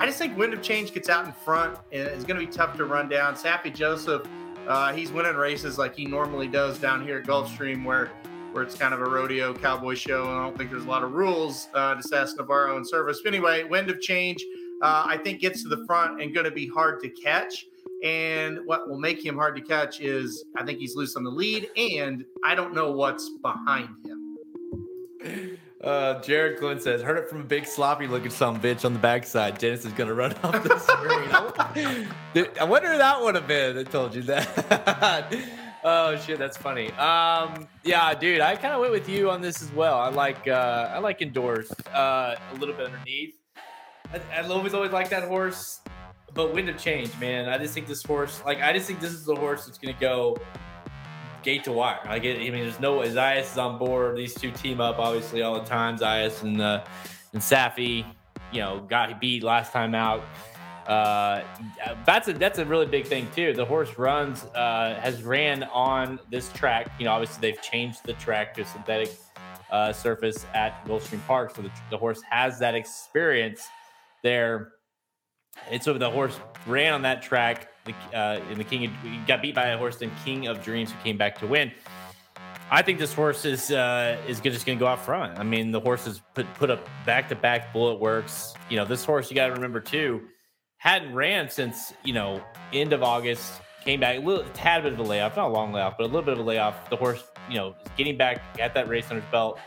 I just think Wind of Change gets out in front, and it's going to be tough to run down. Saffie Joseph, uh, he's winning races like he normally does down here at Gulfstream, where where it's kind of a rodeo cowboy show, and I don't think there's a lot of rules uh, to Sass Navarro in Servis. But anyway, Wind of Change, uh, I think gets to the front and going to be hard to catch. And what will make him hard to catch is I think he's loose on the lead, and I don't know what's behind him. Uh, Jared Clint says, "Heard it from a big sloppy looking some bitch on the backside. Dennis is gonna run off the screen." I, I wonder who that would have been that told you that. oh shit, that's funny. Um, yeah, dude, I kind of went with you on this as well. I like uh, I like Endorse uh, a little bit underneath. I, I always always like that horse, but wind of change, man. I just think this horse, like, I just think this is the horse that's gonna go gate to wire. Like, it, I mean, there's no Zayas is on board. These two team up obviously all the time. Zayas and uh, and Saffie, you know, got beat last time out. Uh, that's a that's a really big thing too. The horse runs uh, has ran on this track. You know, obviously they've changed the track to synthetic uh, surface at Gulfstream Park, so the, the horse has that experience there. And so the horse ran on that track. Uh, in the King of, got beat by a horse in King of Dreams, who came back to win. I think this horse is uh, is just going to go out front. I mean, the horse has put put up back to back bullet works. You know, this horse you got to remember too hadn't ran since you know end of August. Came back a little tad bit of a layoff, not a long layoff, but a little bit of a layoff. The horse, you know, getting back at that race under his belt.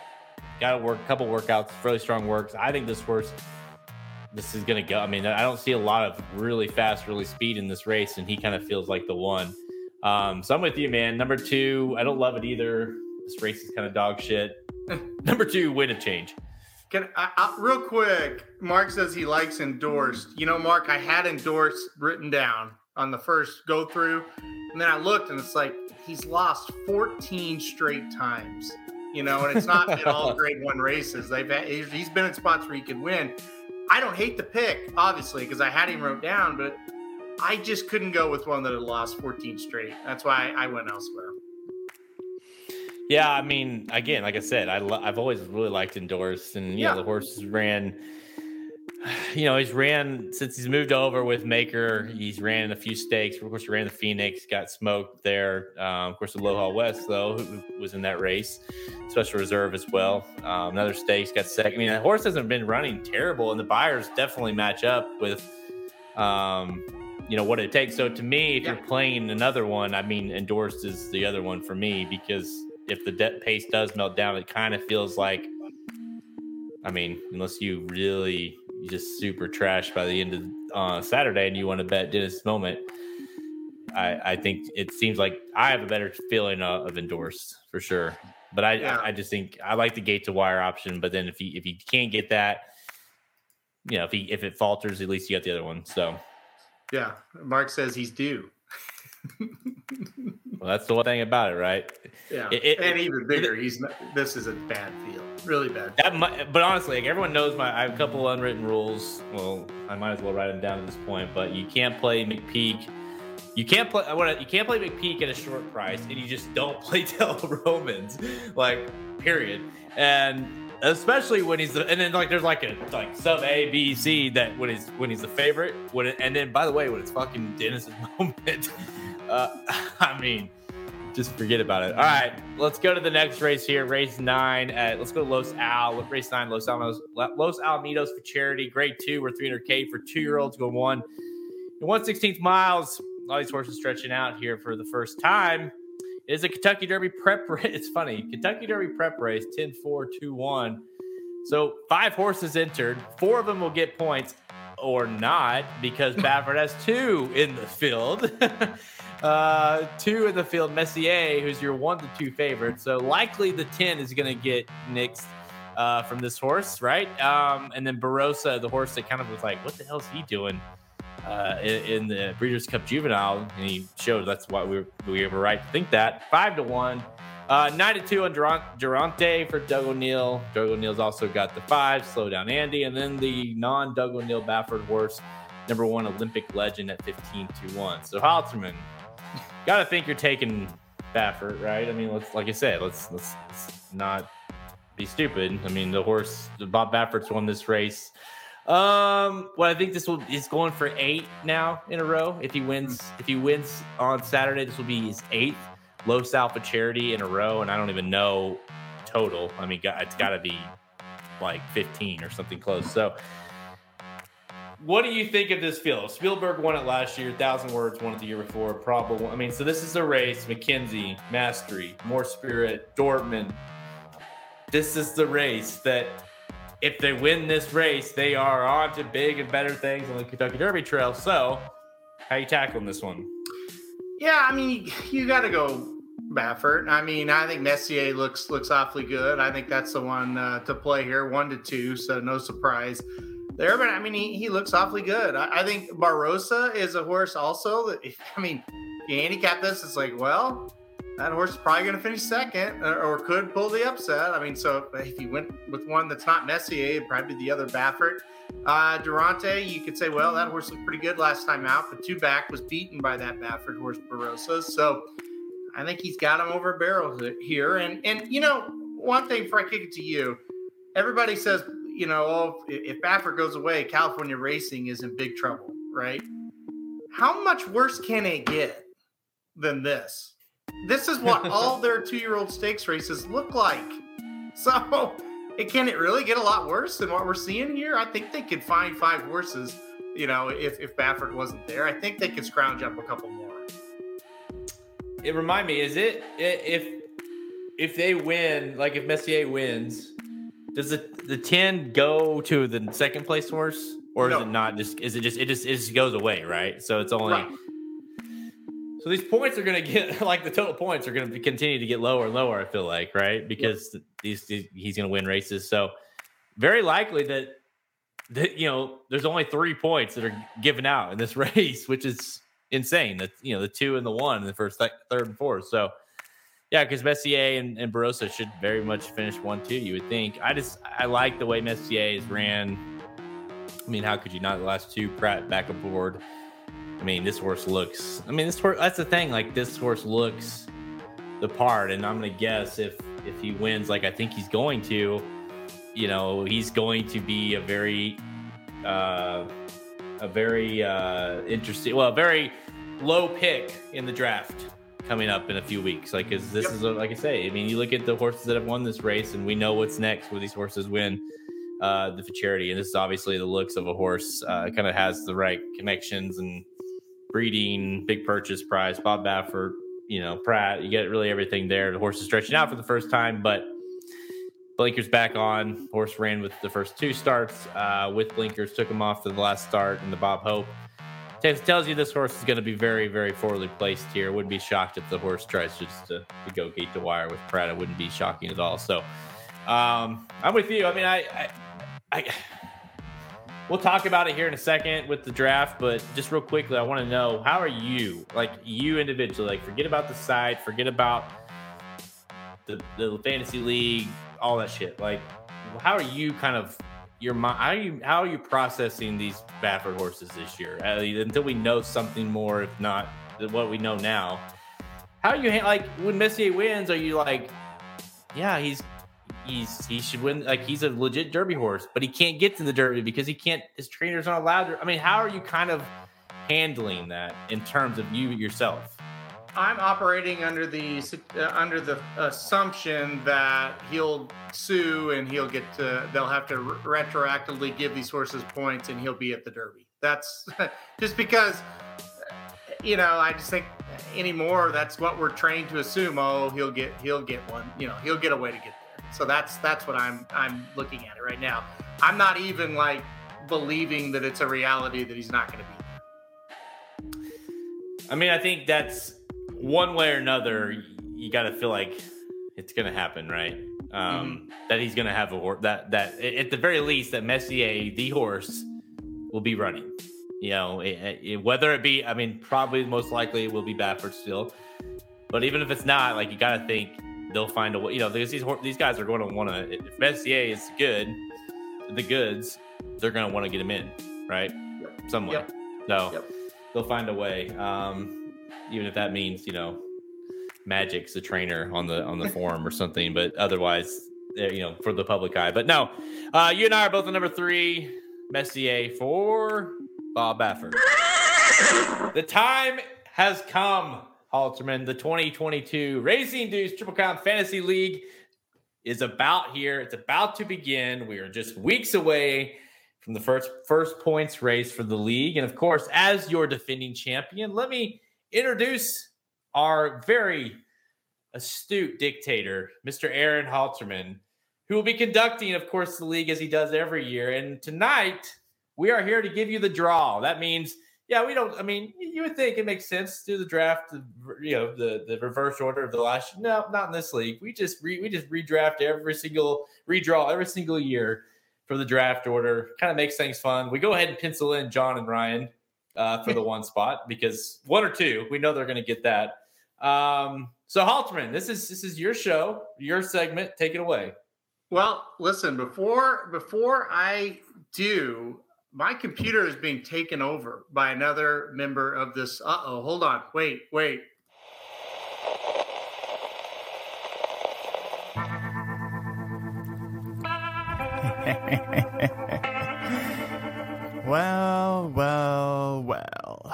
Got to work a couple workouts, really strong works. I think this horse this is going to go. I mean, I don't see a lot of really fast, really speed in this race, and he kind of feels like the one. Um, so I'm with you, man. Number two, I don't love it either. This race is kind of dog shit. Number two, Wind of Change. Can I, I, real quick? Mark says he likes Endorse. You know, Mark, I had Endorse written down on the first go through, and then I looked, and it's like he's lost 14 straight times. You know, and it's not in all Grade One races. They've had, he's been in spots where he could win. I don't hate the pick, obviously, because I had him wrote down, but I just couldn't go with one that had lost 14 straight. That's why I went elsewhere. Yeah, I mean, again, like I said, I lo- I've always really liked Endorse, and you yeah. know the horses ran you know, he's ran since he's moved over with Maker. He's ran a few stakes. Of course, he ran the Phoenix, got smoked there. Um, of course, Aloha West though who was in that race, special reserve as well. Um, another stakes got second. I mean, the horse hasn't been running terrible, and the Beyers definitely match up with, um, you know, what it takes. So to me, if yeah. you're playing another one, I mean, Endorse is the other one for me because if the de- pace does melt down, it kind of feels like. I mean, unless you really just super trash by the end of uh, Saturday and you want to bet Dennis Moment, I, I think it seems like I have a better feeling of, of Endorse for sure. But I, yeah. I, I just think I like the gate to wire option. But then if you if you can't get that, you know, if he if it falters, at least you got the other one. So yeah, Mark says he's due. well, that's the one thing about it, right? Yeah, it, it, and even bigger. It, he's not, this is a bad field, really bad. That might, but honestly, like everyone knows my I have a couple unwritten rules. Well, I might as well write them down at this point. But you can't play McPeek. You can't play. What you can't play McPeek at a short price, and you just don't play Dale Romans, like period. And especially when he's the, and then like there's like a like sub A B C that when he's when he's the favorite when it, and then by the way when it's fucking Dennis's moment, uh, I mean just forget about it. All right, let's go to the next race here. Race nine. At, let's go to Los Al. Race nine, Los Alamos, Los Alamitos Futurity. Grade two, we're 300K for two year olds. Go one. In 116th miles, all these horses stretching out here for the first time. It is a Kentucky Derby prep race. It's funny. Kentucky Derby prep race 10 4 2 1. So five horses entered. Four of them will get points or not because Baffert has two in the field. Uh, two in the field, Messier, who's your one to two favorite. So likely the 10 is going to get nixed uh, from this horse, right? Um, and then Barossa, the horse that kind of was like, what the hell is he doing uh, in, in, the Breeders' Cup Juvenile? And he showed that's why we were, we were right to think that. Five to one. Uh, nine to two on Durante for Doug O'Neill. Doug O'Neill's also got the five, slow down Andy, and then the non Doug O'Neill Baffert horse, number one Olympic legend at 15 to 1. So Halterman, got to think you're taking Baffert, right? I mean, let's like I said, let's, let's let's not be stupid. I mean, the horse Bob Baffert's won this race. Um, well, I think this will is going for eight now in a row. If he wins, if he wins on Saturday, this will be his eighth Los Al Futurity in a row, and I don't even know total. I mean, it's got to be like 15 or something close. So what do you think of this field? Spielberg won it last year. Thousand Words won it the year before. Probably. I mean, so this is a race. McKinzie, Mastery, Mor Spirit, Dortmund. this is the race that if they win this race, they are on to big and better things on the Kentucky Derby Trail. So, how you tackling this one? Yeah, I mean, you got to go Baffert. I mean, I think Messier looks looks awfully good. I think that's the one uh, to play here, one to two. So no surprise there. But I mean, he, he looks awfully good. I, I think Barossa is a horse also that. I mean, you handicap this, it's like, well, that horse is probably going to finish second or, or, could pull the upset. I mean, so if you went with one that's not Messier, it'd probably be the other Baffert. Uh, Durante, you could say, well, that horse looked pretty good last time out, but two back was beaten by that Baffert horse, Barossa. So I think he's got him over a barrel here. And and you know, one thing before I kick it to you, everybody says, you know, oh, if Baffert goes away, California racing is in big trouble, right? How much worse can it get than this? This is what all their two-year-old stakes races look like. So, it can it really get a lot worse than what we're seeing here? I think they could find five horses. You know, if if Baffert wasn't there, I think they could scrounge up a couple more it remind me, is it if if they win, like if Messier wins, does the the ten go to the second place horse, or no. is it not? Just is it just it just it just goes away, right? So it's only. Right. So these points are going to get like the total points are going to continue to get lower and lower. I feel like right because yep. these, these he's going to win races. So very likely that that you know there's only three points that are given out in this race, which is insane. That you know the two and the one in the first, th- third, and fourth. So yeah, because Messier and, and Barossa should very much finish one two. You would think. I just I like the way Messier is ran. I mean, how could you not? The last two Prat back aboard. I mean, this horse looks. I mean, this horse. That's the thing. Like this horse looks the part, and I'm gonna guess if if he wins, like I think he's going to, you know, he's going to be a very, uh, a very uh, interesting, well, very low pick in the draft coming up in a few weeks. Like, is this yep. is a, like I say? I mean, you look at the horses that have won this race, and we know what's next where these horses win uh, the Futurity, and this is obviously the looks of a horse. Uh, kind of has the right connections and breeding, big purchase price. Bob Baffert, you know, Prat. You get really everything there. The horse is stretching out for the first time, but blinkers back on. Horse ran with the first two starts uh, with blinkers, took him off to the last start in the Bob Hope tells you this horse is going to be very, very forwardly placed here. Wouldn't be shocked if the horse tries just to, to go gate to wire with Prat. It wouldn't be shocking at all. So um, I'm with you. I mean, I, I, I, we'll talk about it here in a second with the draft, but just real quickly, I want to know how are you, like you individually, like forget about the side, forget about the, the fantasy league, all that shit. Like, how are you kind of your mind how are you how are you processing these Baffert horses this year? Until we know something more if not what we know now. How are you like when Messier wins are you like yeah he's he's he should win like he's a legit derby horse but he can't get to the derby because he can't his trainers aren't allowed to I mean how are you kind of handling that in terms of you yourself I'm operating under the uh, under the assumption that he'll sue and he'll get to they'll have to re- retroactively give these horses points and he'll be at the Derby. That's just because you know I just think anymore that's what we're trained to assume. Oh, he'll get he'll get one. You know he'll get a way to get there. So that's that's what I'm I'm looking at it right now. I'm not even like believing that it's a reality that he's not going to be. I mean, I think that's one way or another, you got to feel like it's going to happen, right? Um, mm-hmm. That he's going to have a horse that that at the very least that Messier, the horse, will be running. You know, it, it, whether it be, I mean, probably most likely it will be Baffert still, but even if it's not, like you got to think they'll find a way. You know, because these these guys are going to want to. If Messier is good, the goods, they're going to want to get him in, right? Yep. Some way. Yep. So yep. they'll find a way. Um, even if that means you know magic's a trainer on the on the forum or something but otherwise you know for the public eye. But no uh you and i are both on number three messier for bob baffert. The time has come halterman. The 2022 racing dudes triple crown fantasy league is about here. It's about to begin. We are just weeks away from the first first points race for the league. And of course as your defending champion let me introduce our very astute dictator, Mr. Aaron Halterman, who will be conducting, of course, the league as he does every year. And tonight, we are here to give you the draw. That means, yeah, we don't. I mean, you would think it makes sense to do the draft, you know, the the reverse order of the last. No, not in this league. We just re, we just redraft every single redraw every single year for the draft order. Kind of makes things fun. We go ahead and pencil in John and Ryan uh, for the one spot because one or two, we know they're going to get that. Um, so Halterman, this is this is your show, your segment. Take it away. Well, listen, before before I do, my computer is being taken over by another member of this. Uh oh, hold on. Wait, wait. well, well, well.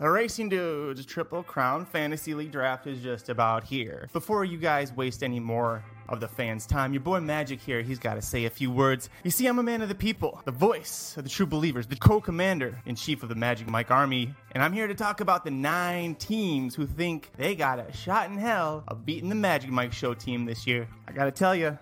The Racing Dudes Triple Crown Fantasy League Draft is just about here. Before you guys waste any more of the fans' time, your boy Magic here, he's got to say a few words. You see, I'm a man of the people, the voice of the true believers, the co commander in chief of the Magic Mike Army, and I'm here to talk about the nine teams who think they got a shot in hell of beating the Magic Mike Show team this year. I gotta tell you,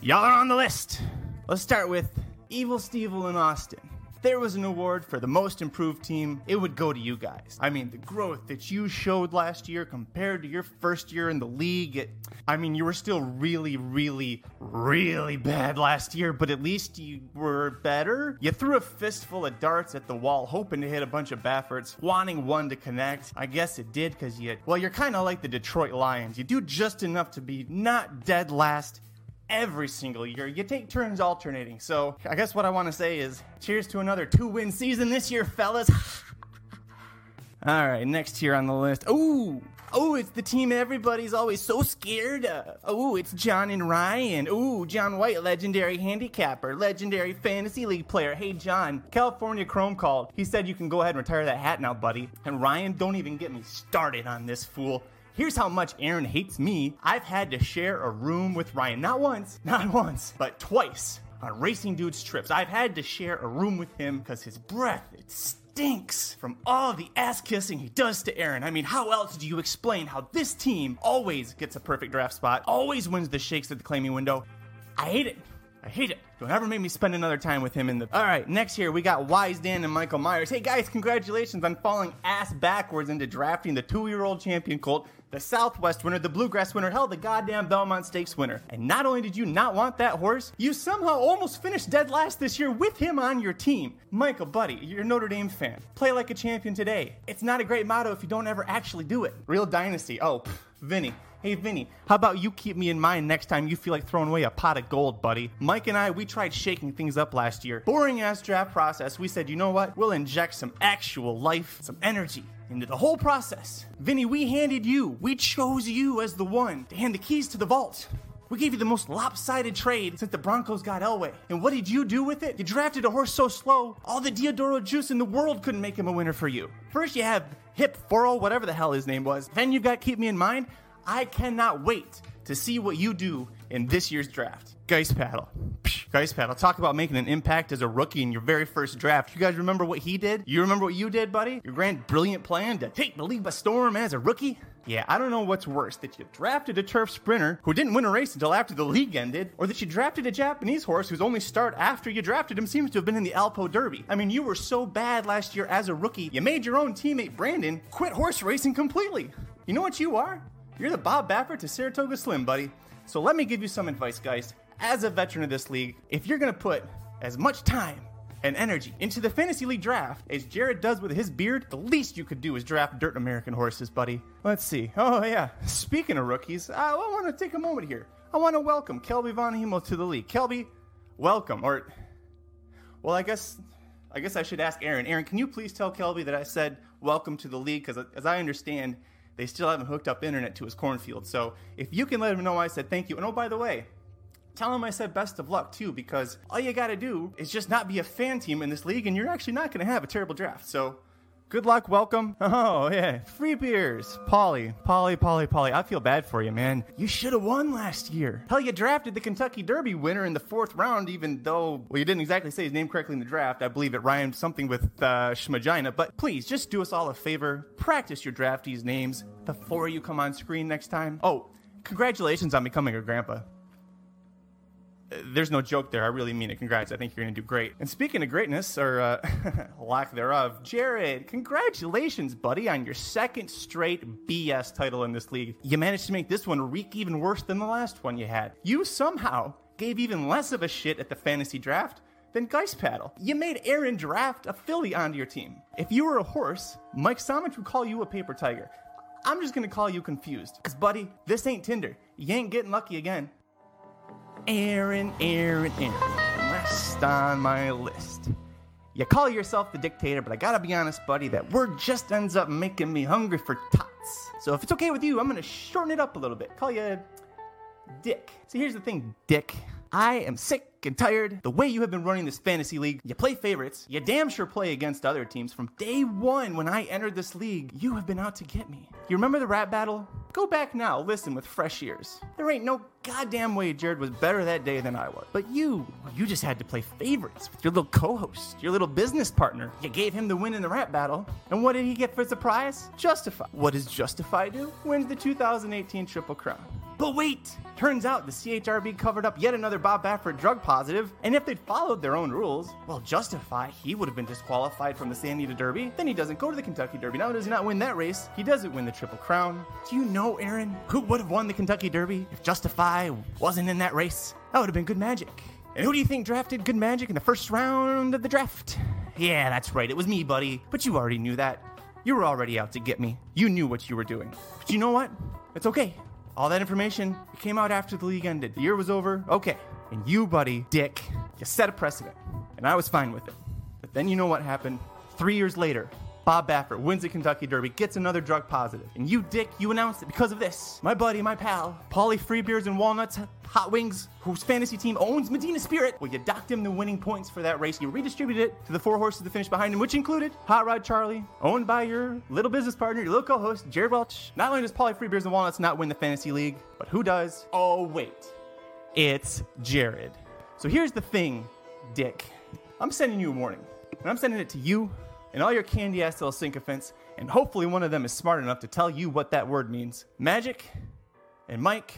y'all are on the list. Let's start with Evil Stevel in Austin. If there was an award for the most improved team, it would go to you guys. I mean, the growth that you showed last year compared to your first year in the league, it, I mean, you were still really, really, really bad last year, but at least you were better. You threw a fistful of darts at the wall, hoping to hit a bunch of Bafferts, wanting one to connect. I guess it did because you, well, you're kind of like the Detroit Lions. You do just enough to be not dead last every single year. You take turns alternating. So I guess what I want to say is cheers to another two win season this year, fellas. All right, next here on the list. Ooh, oh, it's the team everybody's always so scared of. Oh, it's John and Ryan. Ooh, John White, legendary handicapper, legendary fantasy league player. Hey, John, California Chrome called. He said you can go ahead and retire that hat now, buddy. And Ryan, don't even get me started on this fool. Here's how much Aaron hates me. I've had to share a room with Ryan, not once, not once, but twice on Racing Dudes trips. I've had to share a room with him because his breath, it stinks from all the ass kissing he does to Aaron. I mean, how else do you explain how this team always gets a perfect draft spot, always wins the shakes at the claiming window? I hate it. I hate it. Don't ever make me spend another time with him in the. All right, next here we got Wise Dan and Michael Myers. Hey guys, congratulations on falling ass backwards into drafting the two-year-old champion colt, the Southwest winner, the Bluegrass winner, hell, the goddamn Belmont Stakes winner. And not only did you not want that horse, you somehow almost finished dead last this year with him on your team. Michael, buddy, you're a Notre Dame fan. Play like a champion today. It's not a great motto if you don't ever actually do it. Real dynasty. Oh, pff, Vinny. Hey, Vinny, how about you keep me in mind next time you feel like throwing away a pot of gold, buddy? Mike and I, we tried shaking things up last year. Boring ass draft process. We said, you know what? We'll inject some actual life, some energy into the whole process. Vinny, we handed you, we chose you as the one to hand the keys to the vault. We gave you the most lopsided trade since the Broncos got Elway. And what did you do with it? You drafted a horse so slow, all the Diodoro juice in the world couldn't make him a winner for you. First, you have Hip Furrow, whatever the hell his name was. Then you've got Keep Me in Mind. I cannot wait to see what you do in this year's draft. Geist Paddle. Geist Paddle. Talk about making an impact as a rookie in your very first draft. You guys remember what he did? You remember what you did, buddy? Your grand, brilliant plan to take the league by storm as a rookie? Yeah, I don't know what's worse that you drafted a turf sprinter who didn't win a race until after the league ended, or that you drafted a Japanese horse whose only start after you drafted him seems to have been in the Alpo Derby. I mean, you were so bad last year as a rookie, you made your own teammate Brandon quit horse racing completely. You know what you are? You're the Bob Baffert to Saratoga Slim, buddy. So let me give you some advice, guys. As a veteran of this league, if you're gonna put as much time and energy into the fantasy league draft as Jared does with his beard, the least you could do is draft dirt American horses, buddy. Let's see. Oh yeah. Speaking of rookies, I want to take a moment here. I want to welcome Kelby Von Hemo to the league. Kelby, welcome. Or, well, I guess, I guess I should ask Aaron. Aaron, can you please tell Kelby that I said welcome to the league? Because as I understand, they still haven't hooked up internet to his cornfield. So if you can let him know I said thank you. And oh, by the way, tell him I said best of luck too, because all you got to do is just not be a fan team in this league, and you're actually not to have a terrible draft. So good luck, welcome. Oh, yeah. Free beers. Polly, Polly, Polly, Polly. I feel bad for you, man. You should have won last year. Hell, you drafted the Kentucky Derby winner in the fourth round, even though, well, you didn't exactly say his name correctly in the draft. I believe it rhymed something with uh, Schmagina. But please, just do us all a favor. Practice your draftees' names before you come on screen next time. Oh, congratulations on becoming a grandpa. There's no joke there. I really mean it. Congrats. I think you're going to do great. And speaking of greatness, or uh, lack thereof, Jared, congratulations, buddy, on your second straight BS title in this league. You managed to make this one reek even worse than the last one you had. You somehow gave even less of a shit at the fantasy draft than Geist Paddle. You made Aaron draft a filly onto your team. If you were a horse, Mike Somich would call you a paper tiger. I'm just gonna call you confused. Cause buddy, this ain't Tinder. You ain't getting lucky again. Aaron, Aaron, Aaron. Last on my list. You call yourself the dictator, but I gotta be honest, buddy, that word just ends up making me hungry for tots. So if it's okay with you, I'm gonna shorten it up a little bit. Call you Dick. See, here's the thing, Dick. I am sick and tired. The way you have been running this fantasy league, you play favorites, you damn sure play against other teams. From day one when I entered this league, you have been out to get me. You remember the rap battle? Go back now, listen with fresh ears. There ain't no goddamn way Jared was better that day than I was. But you, you just had to play favorites with your little co host, your little business partner. You gave him the win in the rap battle. And what did he get for his prize? Justify. What does Justify do? Wins the 2018 Triple Crown. But wait! Turns out the CHRB covered up yet another Bob Baffert drug positive. and if they'd followed their own rules, well, justify he would have been disqualified from the Santa Anita Derby. Then he doesn't go to the Kentucky Derby. Now does he not win that race, he doesn't win the Triple Crown. Do you know, Oh, Aaron, who would have won the Kentucky Derby if Justify wasn't in that race? That would have been Good Magic. And who do you think drafted Good Magic in the first round of the draft? Yeah, that's right, it was me, buddy. But you already knew that. You were already out to get me. You knew what you were doing. But you know what? It's okay. All that information it came out after the league ended. The year was over. Okay. And you, buddy, Dick, you set a precedent. And I was fine with it. But then you know what happened? Three years later, Bob Baffert wins the Kentucky Derby, gets another drug positive. And you, Dick, you announced it because of this. My buddy, my pal, Paulie Freebeers and Walnuts Hot Wings, whose fantasy team owns Medina Spirit, well, you docked him the winning points for that race. You redistributed it to the four horses that finished behind him, which included Hot Rod Charlie, owned by your little business partner, your little co-host, Jared Welch. Not only does Paulie Freebeers and Walnuts not win the fantasy league, but who does? Oh, wait. It's Jared. So here's the thing, Dick. I'm sending you a warning. And I'm sending it to you and all your candy ass little sycophants, and hopefully one of them is smart enough to tell you what that word means. Magic and Mike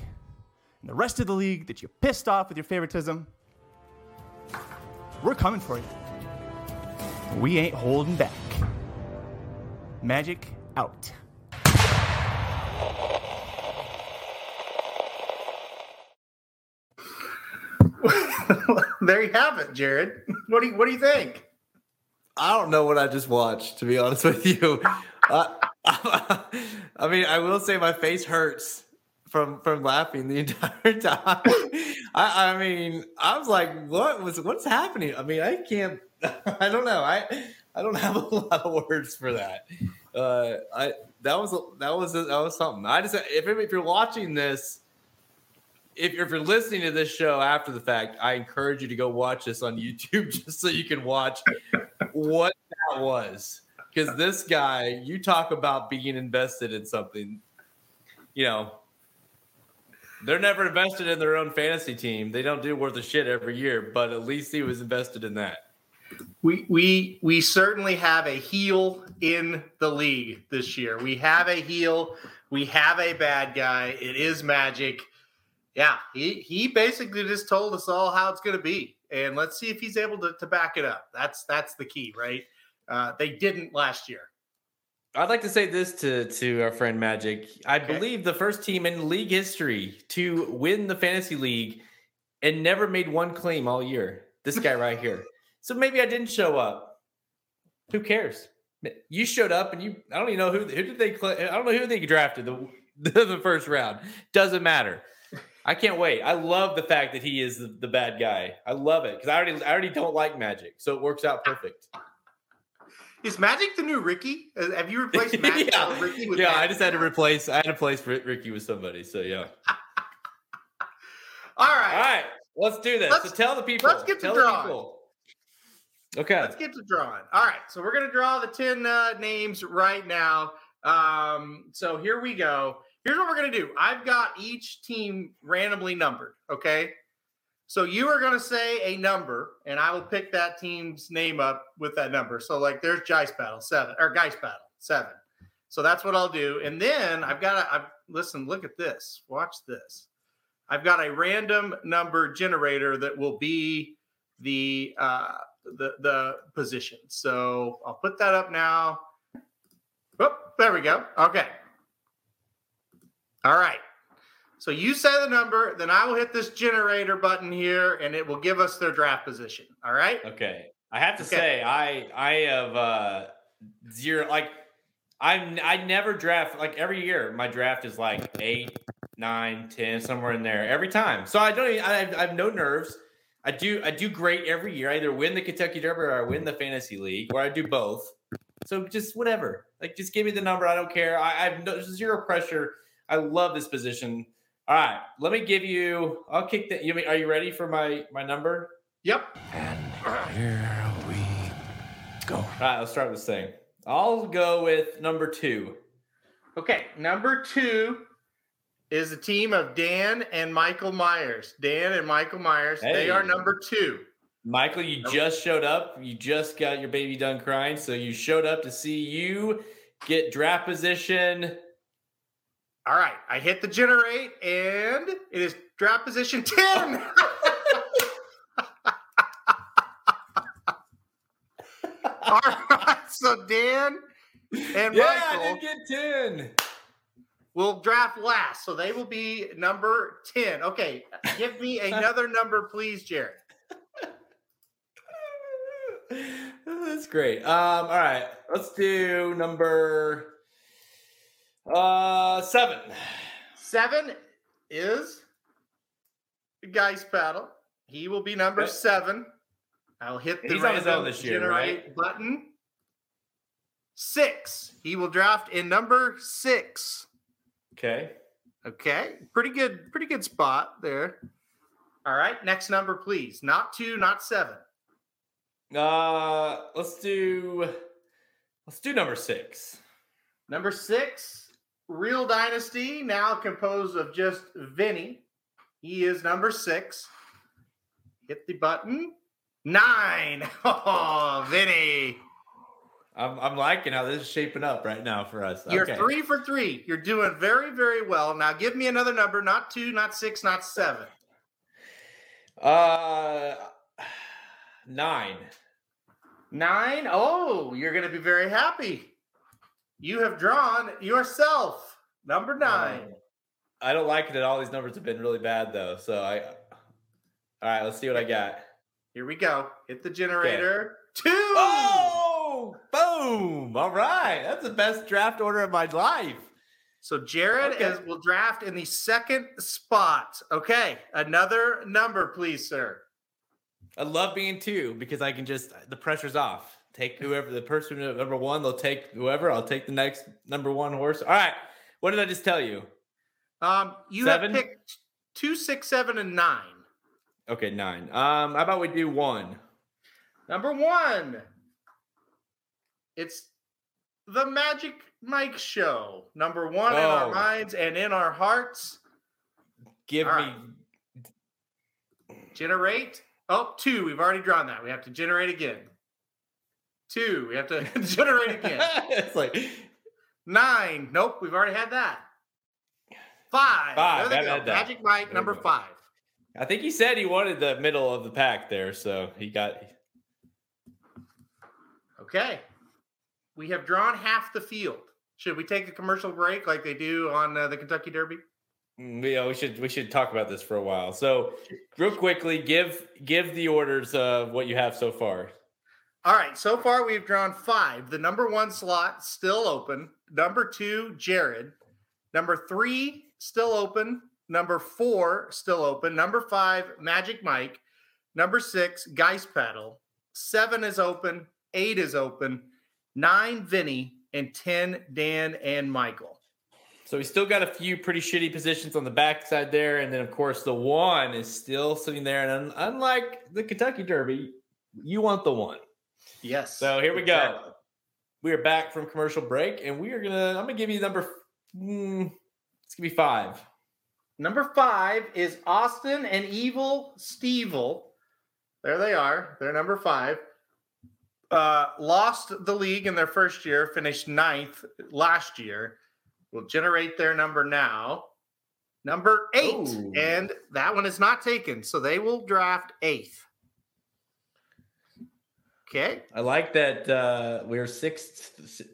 and the rest of the league that you pissed off with your favoritism, we're coming for you. We ain't holding back. Magic out. there you have it, Jared. What do you What do you think? I don't know what I just watched, to be honest with you. Uh, I mean, I will say my face hurts from from laughing the entire time. I, I mean, I was like, "What was what's happening?" I mean, I can't. I don't know. I I don't have a lot of words for that. Uh, I that was that was that was something. I just if if you're watching this, if you're, if you're listening to this show after the fact, I encourage you to go watch this on YouTube just so you can watch what that was. Because this guy, you talk about being invested in something, you know, they're never invested in their own fantasy team. They don't do worth a shit every year, but at least he was invested in that. We we we certainly have a heel in the league this year. We have a heel. We have a bad guy. It is magic. Yeah, he he basically just told us all how it's going to be, and let's see if he's able to, to back it up. That's that's the key, right? Uh, they didn't last year. I'd like to say this to to our friend Magic. I Okay. believe the first team in league history to win the fantasy league and never made one claim all year. This guy right here. So maybe I didn't show up. Who cares? You showed up and you. I don't even know who who did they. I don't know who they drafted the the first round. Doesn't matter. I can't wait. I love the fact that he is the, the bad guy. I love it because I already I already don't like Magic, so it works out perfect. Is Magic the new Ricky? Have you replaced Magic yeah, Ricky with yeah. Magic? I just had to replace. I had to replace Ricky with somebody. So yeah. All right, All right, let's do this. Let's- so tell the people. let's get to tell drawing. the people. Okay. let's get to drawing. All right, so we're gonna draw the ten uh, names right now. Um, so here we go. Here's what we're gonna do. I've got each team randomly numbered. Okay, so you are gonna say a number, and I will pick that team's name up with that number. So like, there's Geist Battle seven or Geist Battle seven. So that's what I'll do, and then I've got to. I've listen. Look at this. Watch this. I've got a random number generator that will be the uh, the the position. So I'll put that up now. Oh, there we go. Okay. All right. So you say the number, then I will hit this generator button here, and it will give us their draft position. All right. Okay. I have to Okay. say, I I have uh zero like I'm I never draft like every year. My draft is like eight, nine, ten, somewhere in there every time. So I don't. Even, I, have, I have no nerves. I do. I do great every year. I either win the Kentucky Derby or I win the fantasy league, or I do both. So just whatever. Like just give me the number. I don't care. I, I have no, zero pressure. I love this position. All right, let me give you. I'll kick the. You mean, are you ready for my my number? Yep. And here we go. All right, let's start this thing. I'll go with number two. Okay. Number two is the team of Dan and Michael Myers. Dan and Michael Myers. They are number two. Michael, you Nope. just showed up. You just got your baby done crying. So you showed up to see you get draft position. All right. I hit the generate, and it is draft position 10. All right. So Dan and yeah, I Michael did get 10. will draft last. So they will be number 10. Okay. Give me another number, please, Jared. That's great. Um, all right, let's do number uh seven. Seven is Geist Paddle. He will be number seven. I'll hit the He's on his own random this year, generate right? button. Six. He will draft in number six. Okay. Okay, pretty good, pretty good spot there. All right, next number, please. Not two, not seven. Uh let's do let's do number six. Number six, Real Dynasty, now composed of just Vinny. He is number six. Hit the button. Nine. Oh, Vinny. I'm I'm liking how this is shaping up right now for us. You're Okay. three for three. You're doing very, very well. Now give me another number, not two, not six, not seven. Uh nine. Nine. Oh, you're going to be very happy. You have drawn yourself number nine. Um, I don't like it that all these numbers have been really bad though. So I all right, let's see what I got. Here we go. Hit the generator. Two. Oh boom. All right. That's the best draft order of my life. So Jared Okay. is, will draft in the second spot. Okay, another number, please, sir. I love being two because I can just the pressure's off. Take whoever the person number one, they'll take whoever. I'll take the next number one horse. All right. What did I just tell you? Um, you Seven? have picked two, six, seven, and nine. Okay, nine. Um, how about we do one? Number one, it's the Magic Mike Show. Number one in our Oh. minds and in our hearts. Give All me Generate. Oh, two. We've already drawn that. We have to generate again. Two. We have to generate again. it's like Nine. Nope. We've already had that. Five. Five, There they that- go. that- that. Magic Mike, There number five. I think he said he wanted the middle of the pack there, so he got Okay. We have drawn half the field. Should we take a commercial break like they do on uh, the Kentucky Derby? Mm, Yeah, we should we should talk about this for a while. So, real quickly, give give the orders of what you have so far. All right. So far, we've drawn five. The number one slot still open. Number two, Jared. Number three, still open. Number four, still open. Number five, Magic Mike. Number six, Geist Paddle. Seven is open. Eight is open. Nine, Vinny. And 10, Dan and Michael. So we still got a few pretty shitty positions on the backside there, and then of course the one is still sitting there. And unlike the Kentucky Derby, you want the one. Yes. So here we go. We are back from commercial break, and we are gonna. I'm gonna give you number. Mm, it's gonna be five. Number five is Austin and Evil Stevel. There they are. They're number five. Uh, lost the league in their first year, finished ninth last year. We'll generate their number now. Number eight, Ooh. and that one is not taken, so they will draft eighth. Okay. I like that uh, we're six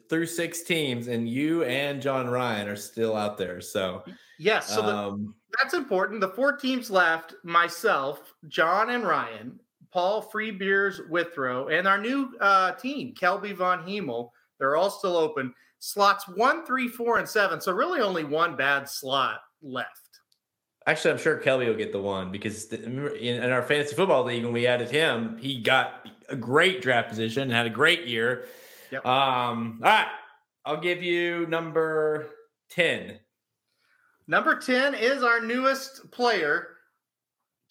through six teams, and you and John Ryan are still out there. So, Yes. So the, um, that's important. The four teams left myself, John and Ryan, Paul Freebeers Withrow, and our new uh, team, Kelby Von Hemel. They're all still open. Slots one, three, four, and seven. So really only one bad slot left. actually, I'm sure Kelby will get the one because the, in, in our fantasy football league, when we added him, he got a great draft position and had a great year. Yep. Um, all right, I'll give you number ten. Number 10 is our newest player,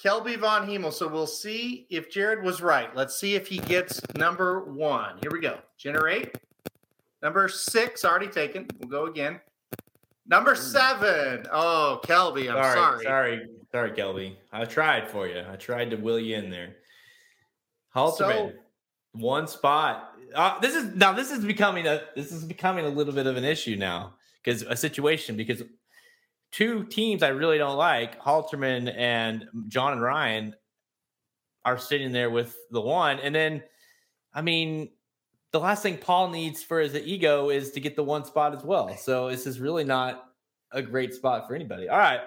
Kelby Von Hemel. So we'll see if Jared was right. Let's see if he gets number one. Here we go. Generate. Number six, already taken. We'll go again. Number seven. Oh, Kelby, I'm sorry. sorry, sorry, Kelby. I tried for you. I tried to will you in there. Halterman, So- one spot. Uh, this is now. This is becoming a. This is becoming a little bit of an issue now because a situation because two teams I really don't like, Halterman and John and Ryan, are sitting there with the one, and then, I mean, the last thing Paul needs for his ego is to get the one spot as well. So this is really not a great spot for anybody. All right.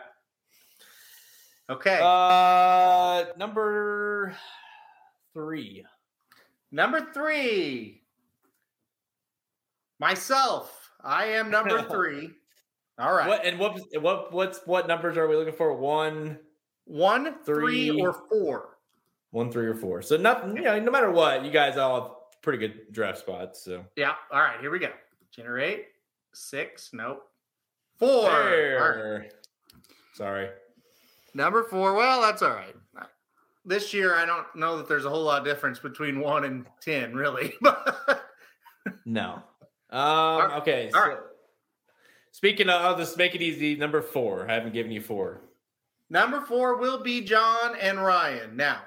Okay. Uh number three. number three. Myself. I am number three. All right. What and what what what's what numbers are we looking for? One, One, three, Three. or four. one, three, or four. So nothing, you know, no matter what, you guys all have pretty good draft spots. So Yeah. All right. Here we go. Generate. Six. Nope. Four. All right. Sorry. Number four. Well, that's all right. This year, I don't know that there's a whole lot of difference between one and ten, really. No. Um, okay. all so right. Speaking of, I'll just make it easy. Number four. I haven't given you four. number four will be John and Ryan. Now,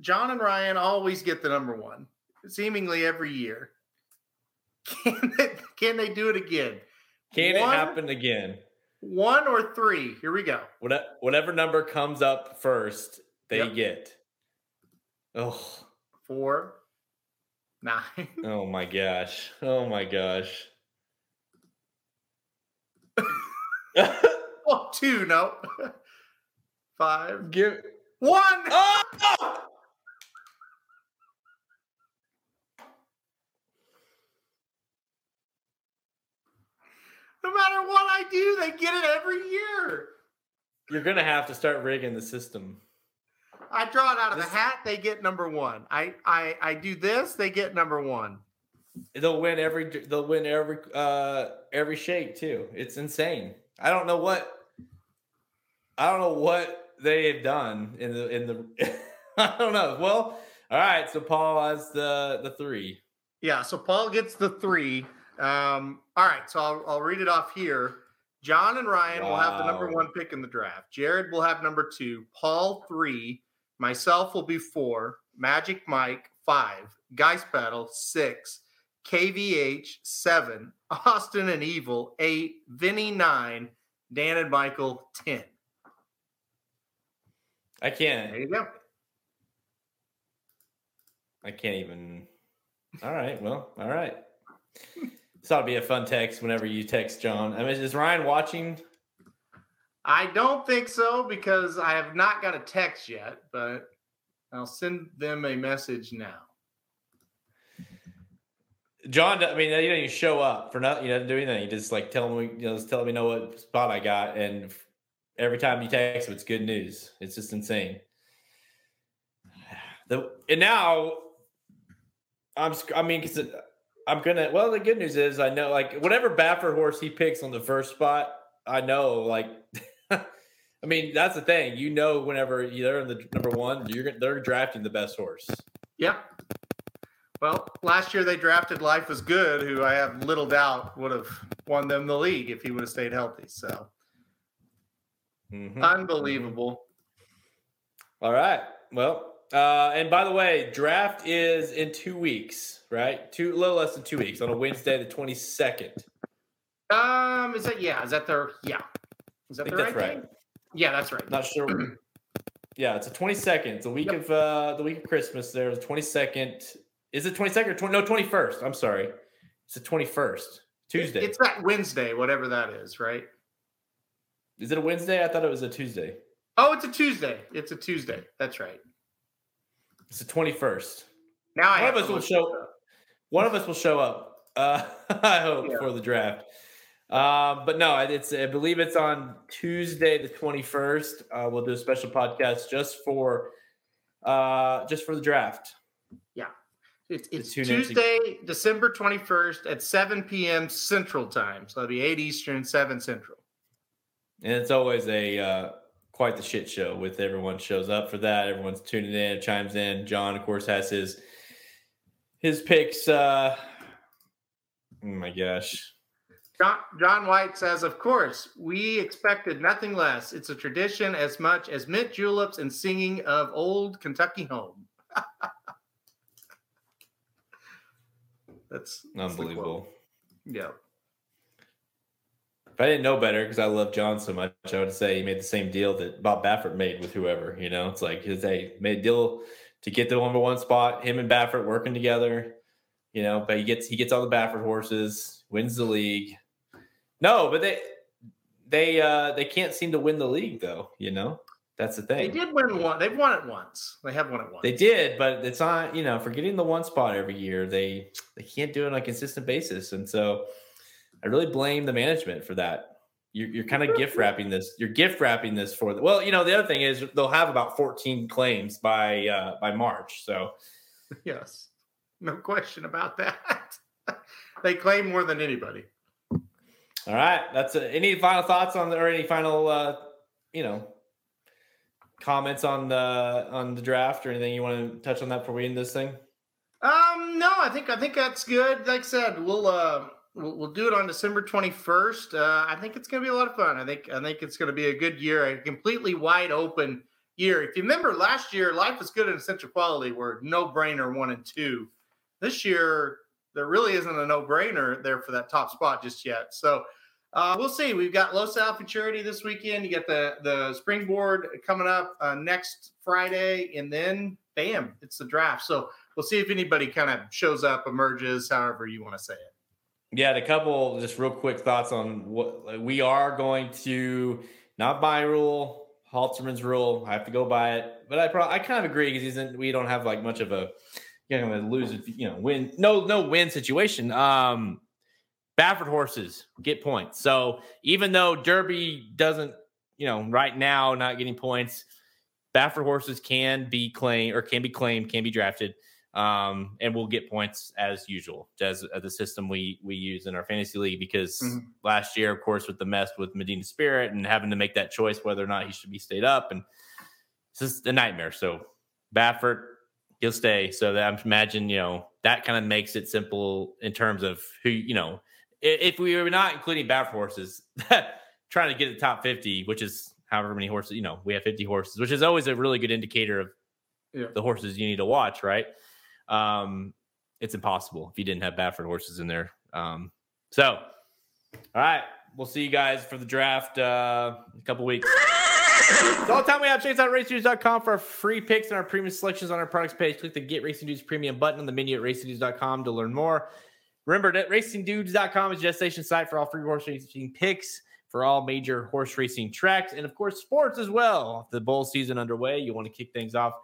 John and Ryan always get the number one, seemingly every year. Can they, can they do it again? Can One- it happen again? One or three? Here we go. Whatever number comes up first, they Yep. get. Oh, Four, nine, oh my gosh. Oh my gosh. oh, two. No, five, Give. one. Oh! No matter what I do, they get it every year. You're gonna have to start rigging the system. I draw it out of This- the hat, they get number one. I, I I do this, they get number one. They'll win every. They'll win every. Uh, every shake too. It's insane. I don't know what. I don't know what they have done in the in the. I don't know. Well, all right. So Paul has the the three. Yeah, so Paul gets the three. Um, all right, so I'll, I'll read it off here. John and Ryan will have the number one pick in the draft. Jared will have number two. Paul three. Myself will be four. Magic Mike five. Geist Battle six. KVH seven. Austin and Evil eight. Vinny nine. Dan and Michael ten. I can't. There you go. I can't even. All right. Well, all right. This ought to be a fun text whenever you text John. I mean, is Ryan watching? I don't think so because I have not got a text yet, but I'll send them a message now. John, I mean, you don't even show up for nothing. You don't do anything. You just like tell me, you know, just tell me know what spot I got, and every time you text it's good news. It's just insane. The and now, I'm. I mean, because I'm gonna. Well, the good news is I know, like, whatever Baffert horse he picks on the first spot, I know, like. I mean, that's the thing. You know, whenever they're in the number one, you're they're drafting the best horse. Yep. Well, last year they drafted Life was Good, who I have little doubt would have won them the league if he would have stayed healthy. So Mhm. unbelievable. All right. Well, uh, and by the way, draft is in two weeks, right? Two, a little less than two weeks on a Wednesday, the twenty second. Um, is that yeah? Is that their yeah? Is I that think the that's right? right. Date? Yeah, that's right. Not sure. yeah, it's a 22nd. It's a week Yep. of uh the week of Christmas. There There's 22nd. Is it 22nd or 20? No, 21st. I'm sorry. It's the 21st. Tuesday. It's that Wednesday, whatever that is, right? is it a Wednesday? I thought it was a Tuesday. Oh, it's a Tuesday. It's a Tuesday. That's right. It's the 21st. Now I One have of us to will show- up. One of us will show up. Uh, I hope Yeah. for the draft. Um, but no, it's I believe it's on Tuesday the twenty first. Uh, we'll do a special podcast just for uh, just for the draft. Yeah. It's, it's tune in to- Tuesday, December 21st at 7 p.m. Central Time. So it'll be 8 Eastern, 7 Central. And it's always a uh, quite the shit show with everyone shows up for that. Everyone's tuning in, chimes in. John, of course, has his his picks. Uh, oh my gosh. John, John White says, Of course, we expected nothing less. It's a tradition as much as mint juleps and singing of old Kentucky home. that's, that's. Unbelievable. Yeah. If I didn't know better, because I love John so much, I would say he made the same deal that Bob Baffert made with whoever. You know, it's like his they made a deal to get the number one spot. Him and Baffert working together. You know, but he gets he gets all the Baffert horses, wins the league. No, but they they uh they can't seem to win the league though. You know, that's the thing. They did win one. They've won it once. They have won it once. They did, but it's not, you know, for getting the one spot every year, they they can't do it on a consistent basis. And so I really blame the management for that. You're, you're kind of gift wrapping this. You're gift wrapping this for the well, you know, the other thing is they'll have about 14 claims by uh by March. So Yes. No question about that. they claim more than anybody. All right. That's a, any final thoughts on the or any final uh you know comments on the on the draft or anything you want to touch on that before we end this thing? Um, no, I think I think that's good. Like I said, we'll uh we'll, we'll do it on December twenty first. Uh, I think it's gonna be a lot of fun. I think I think it's gonna be a good year, a completely wide open year. If you remember last year, life is good and essential quality were no brainer one and two. This year, there really isn't a no brainer there for that top spot just yet. So. Uh, we'll see. We've got Los Al Futurity this weekend. You get the the springboard coming up uh, next Friday, and then bam, it's the draft. So we'll see if anybody kind of shows up, emerges, however you want to say it. Yeah, a couple just real quick thoughts on what we are going to not buy rule, Halterman's rule. I have to go by it, but I probably I kind of agree because we don't have like much of a you know lose if you know win no no win situation. Um, Baffert horses get points, so even though Derby doesn't you know right now not getting points, Baffert horses can be claimed or can be claimed can be drafted um, and we'll get points as usual, as, as the system we we use in our fantasy league. Because Mhm. last year, of course, with the mess with Medina Spirit and having to make that choice whether or not he should be stayed up, and it's just a nightmare. So Baffert, he'll stay. So that I imagine you know that kind of makes it simple in terms of who you know. If we were not including Baffert horses, trying to get the top fifty, which is however many horses, you know, we have fifty horses, which is always a really good indicator of Yeah. the horses you need to watch, right? um, it's impossible if you didn't have Baffert horses in there. Um, so, all right, we'll see you guys for the draft uh, in a couple weeks. It's all the time we have. Check us out at racingdudes.com for our free picks and our premium selections on our products page. Click the Get Racing Dudes premium button on the menu at racingdudes.com to learn more. Remember that racingdudes.com is a destination site for all free horse racing picks for all major horse racing tracks and, of course, sports as well. The bowl season underway. You want to kick things off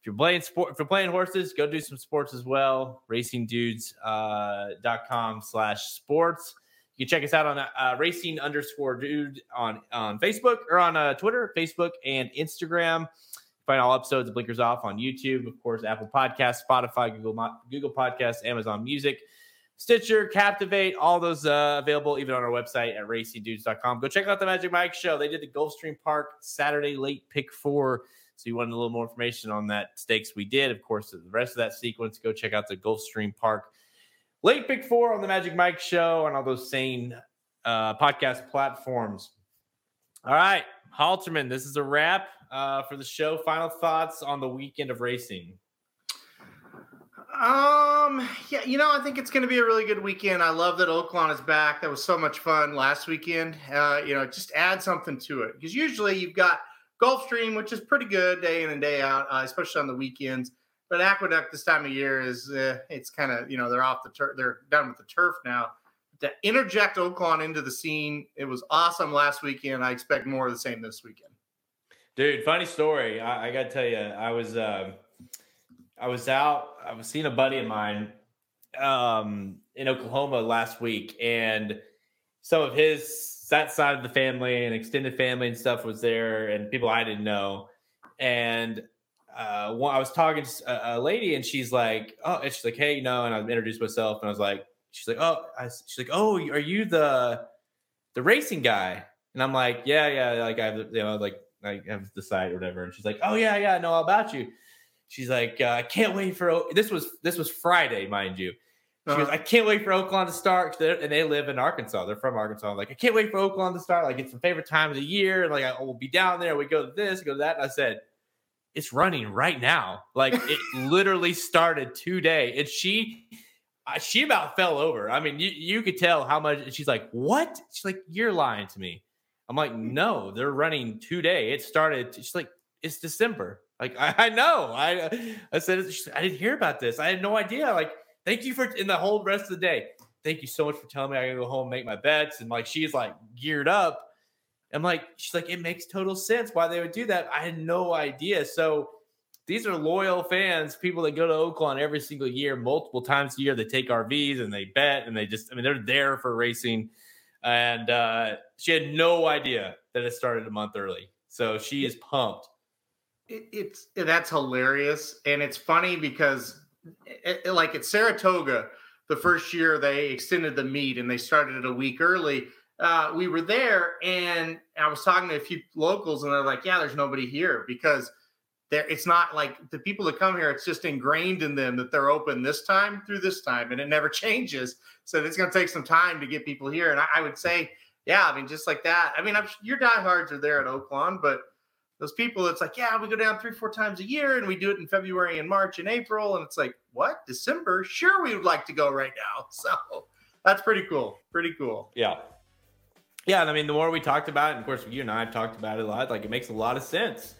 if you're playing sport, if you're playing horses, go do some sports as well. RacingDudes.com uh, slash sports. You can check us out on uh, racing underscore dude on, on Facebook or on uh, Twitter, Facebook, and Instagram. Find all episodes of Blinkers Off on YouTube, of course, Apple Podcasts, Spotify, Google Google Podcasts, Amazon Music, Stitcher, Captivate, all those uh, available even on our website at racingdudes.com. Go check out the Magic Mike show. They did the Gulfstream Park Saturday late pick four. So you wanted a little more information on that stakes we did. Of course, the rest of that sequence, go check out the Gulfstream Park late pick four on the Magic Mike show and all those same uh, podcast platforms. All right, Halterman, this is a wrap uh, for the show. Final thoughts on the weekend of racing. Um, yeah, you know, I think it's going to be a really good weekend. I love that Oaklawn is back. That was so much fun last weekend. Uh, you know, just add something to it because usually you've got Gulfstream, which is pretty good day in and day out, uh, especially on the weekends. But Aqueduct this time of year is uh, it's kind of you know they're off the turf. They're done with the turf now. To interject Oaklawn into the scene, it was awesome last weekend. I expect more of the same this weekend. Dude, funny story. I, I got to tell you, I was um, I was out. I was seeing a buddy of mine um, in Oklahoma last week, and some of his that side of the family and extended family and stuff was there, and people I didn't know. And uh, one, I was talking to a, lady, and she's like, "Oh," and she's like, "Hey, you know," and I introduced myself, and I was like, "She's like, oh," I, she's like, "Oh, are you the the racing guy?" And I'm like, "Yeah, yeah, like I have, you know, like I have the site or whatever." And she's like, "Oh yeah, yeah, I know all about you." She's like, uh, "I can't wait for o-. this was this was Friday, mind you." She goes, Uh-huh. I can't wait for Oaklawn to start. And they live in Arkansas. They're from Arkansas. I'm like, I can't wait for Oaklawn to start. Like, it's my favorite time of the year. And like, I will be down there. We go to this, go to that. And I said, it's running right now. Like, it literally started today. And she, she about fell over. I mean, you, you could tell how much. She's like, what? She's like, you're lying to me. I'm like, mm-hmm. no, they're running today. It started. She's like, it's December. Like, I, I know. I, I said, she's I didn't hear about this. I had no idea. Like, thank you for in the whole rest of the day. Thank you so much for telling me I gotta go home and make my bets. And like she's like geared up. I'm like, she's like, it makes total sense why they would do that. I had no idea. So these are loyal fans, people that go to Oaklawn every single year, multiple times a year. They take RVs and they bet and they just, I mean, they're there for racing. And uh, she had no idea that it started a month early. So she is pumped. It, it's that's hilarious, and it's funny because, it, it- like at Saratoga, the first year they extended the meet and they started it a week early. Uh, we were there, and I was talking to a few locals, and they're like, "Yeah, there's nobody here because there. It's not like the people that come here. It's just ingrained in them that they're open this time through this time, and it never changes. So it's going to take some time to get people here. And I, I would say, yeah, I mean, just like that. I mean, I'm, your diehards are there at Oaklawn, but those people it's like yeah we go down three four times a year and we do it in february and march and april and it's like what december sure we would like to go right now so that's pretty cool pretty cool Yeah. Yeah, I mean, the more we talked about it, and of course, you and I have talked about it a lot, like it makes a lot of sense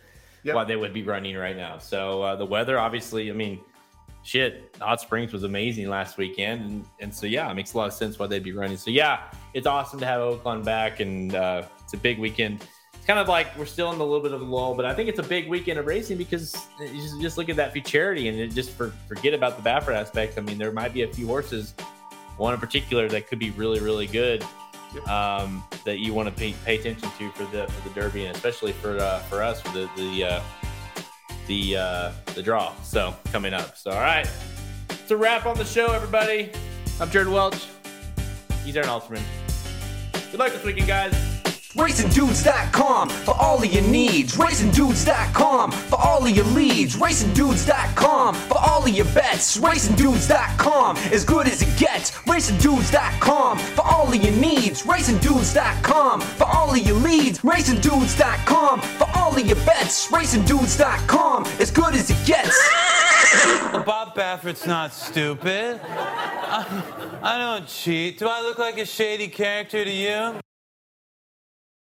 Yep. why they would be running right now. So uh, the weather, obviously, I mean, shit, Hot Springs was amazing last weekend. And, and so, yeah, it makes a lot of sense why they'd be running. So, yeah, it's awesome to have Oaklawn back, and uh, it's a big weekend. It's kind of like we're still in a little bit of a lull, but I think it's a big weekend of racing because you just, just look at that futurity and it just for, forget about the Baffert aspect. I mean, there might be a few horses, one in particular, that could be really, really good um, that you want to pay, pay attention to for the for the Derby and especially for uh, for us for the the uh, the uh, the draw. So coming up. So all right, it's a wrap on the show, everybody. I'm Jared Welch. He's Aaron Halterman. Good luck this weekend, guys. RacingDudes.com for all of your needs. RacingDudes.com for all of your leads. RacingDudes.com for all of your bets. RacingDudes.com as good as it gets. RacingDudes.com for all of your needs. RacingDudes.com for all of your leads. RacingDudes.com for all of your bets. RacingDudes.com as good as it gets. Bob Baffert's not stupid. I, I don't cheat. Do I look like a shady character to you?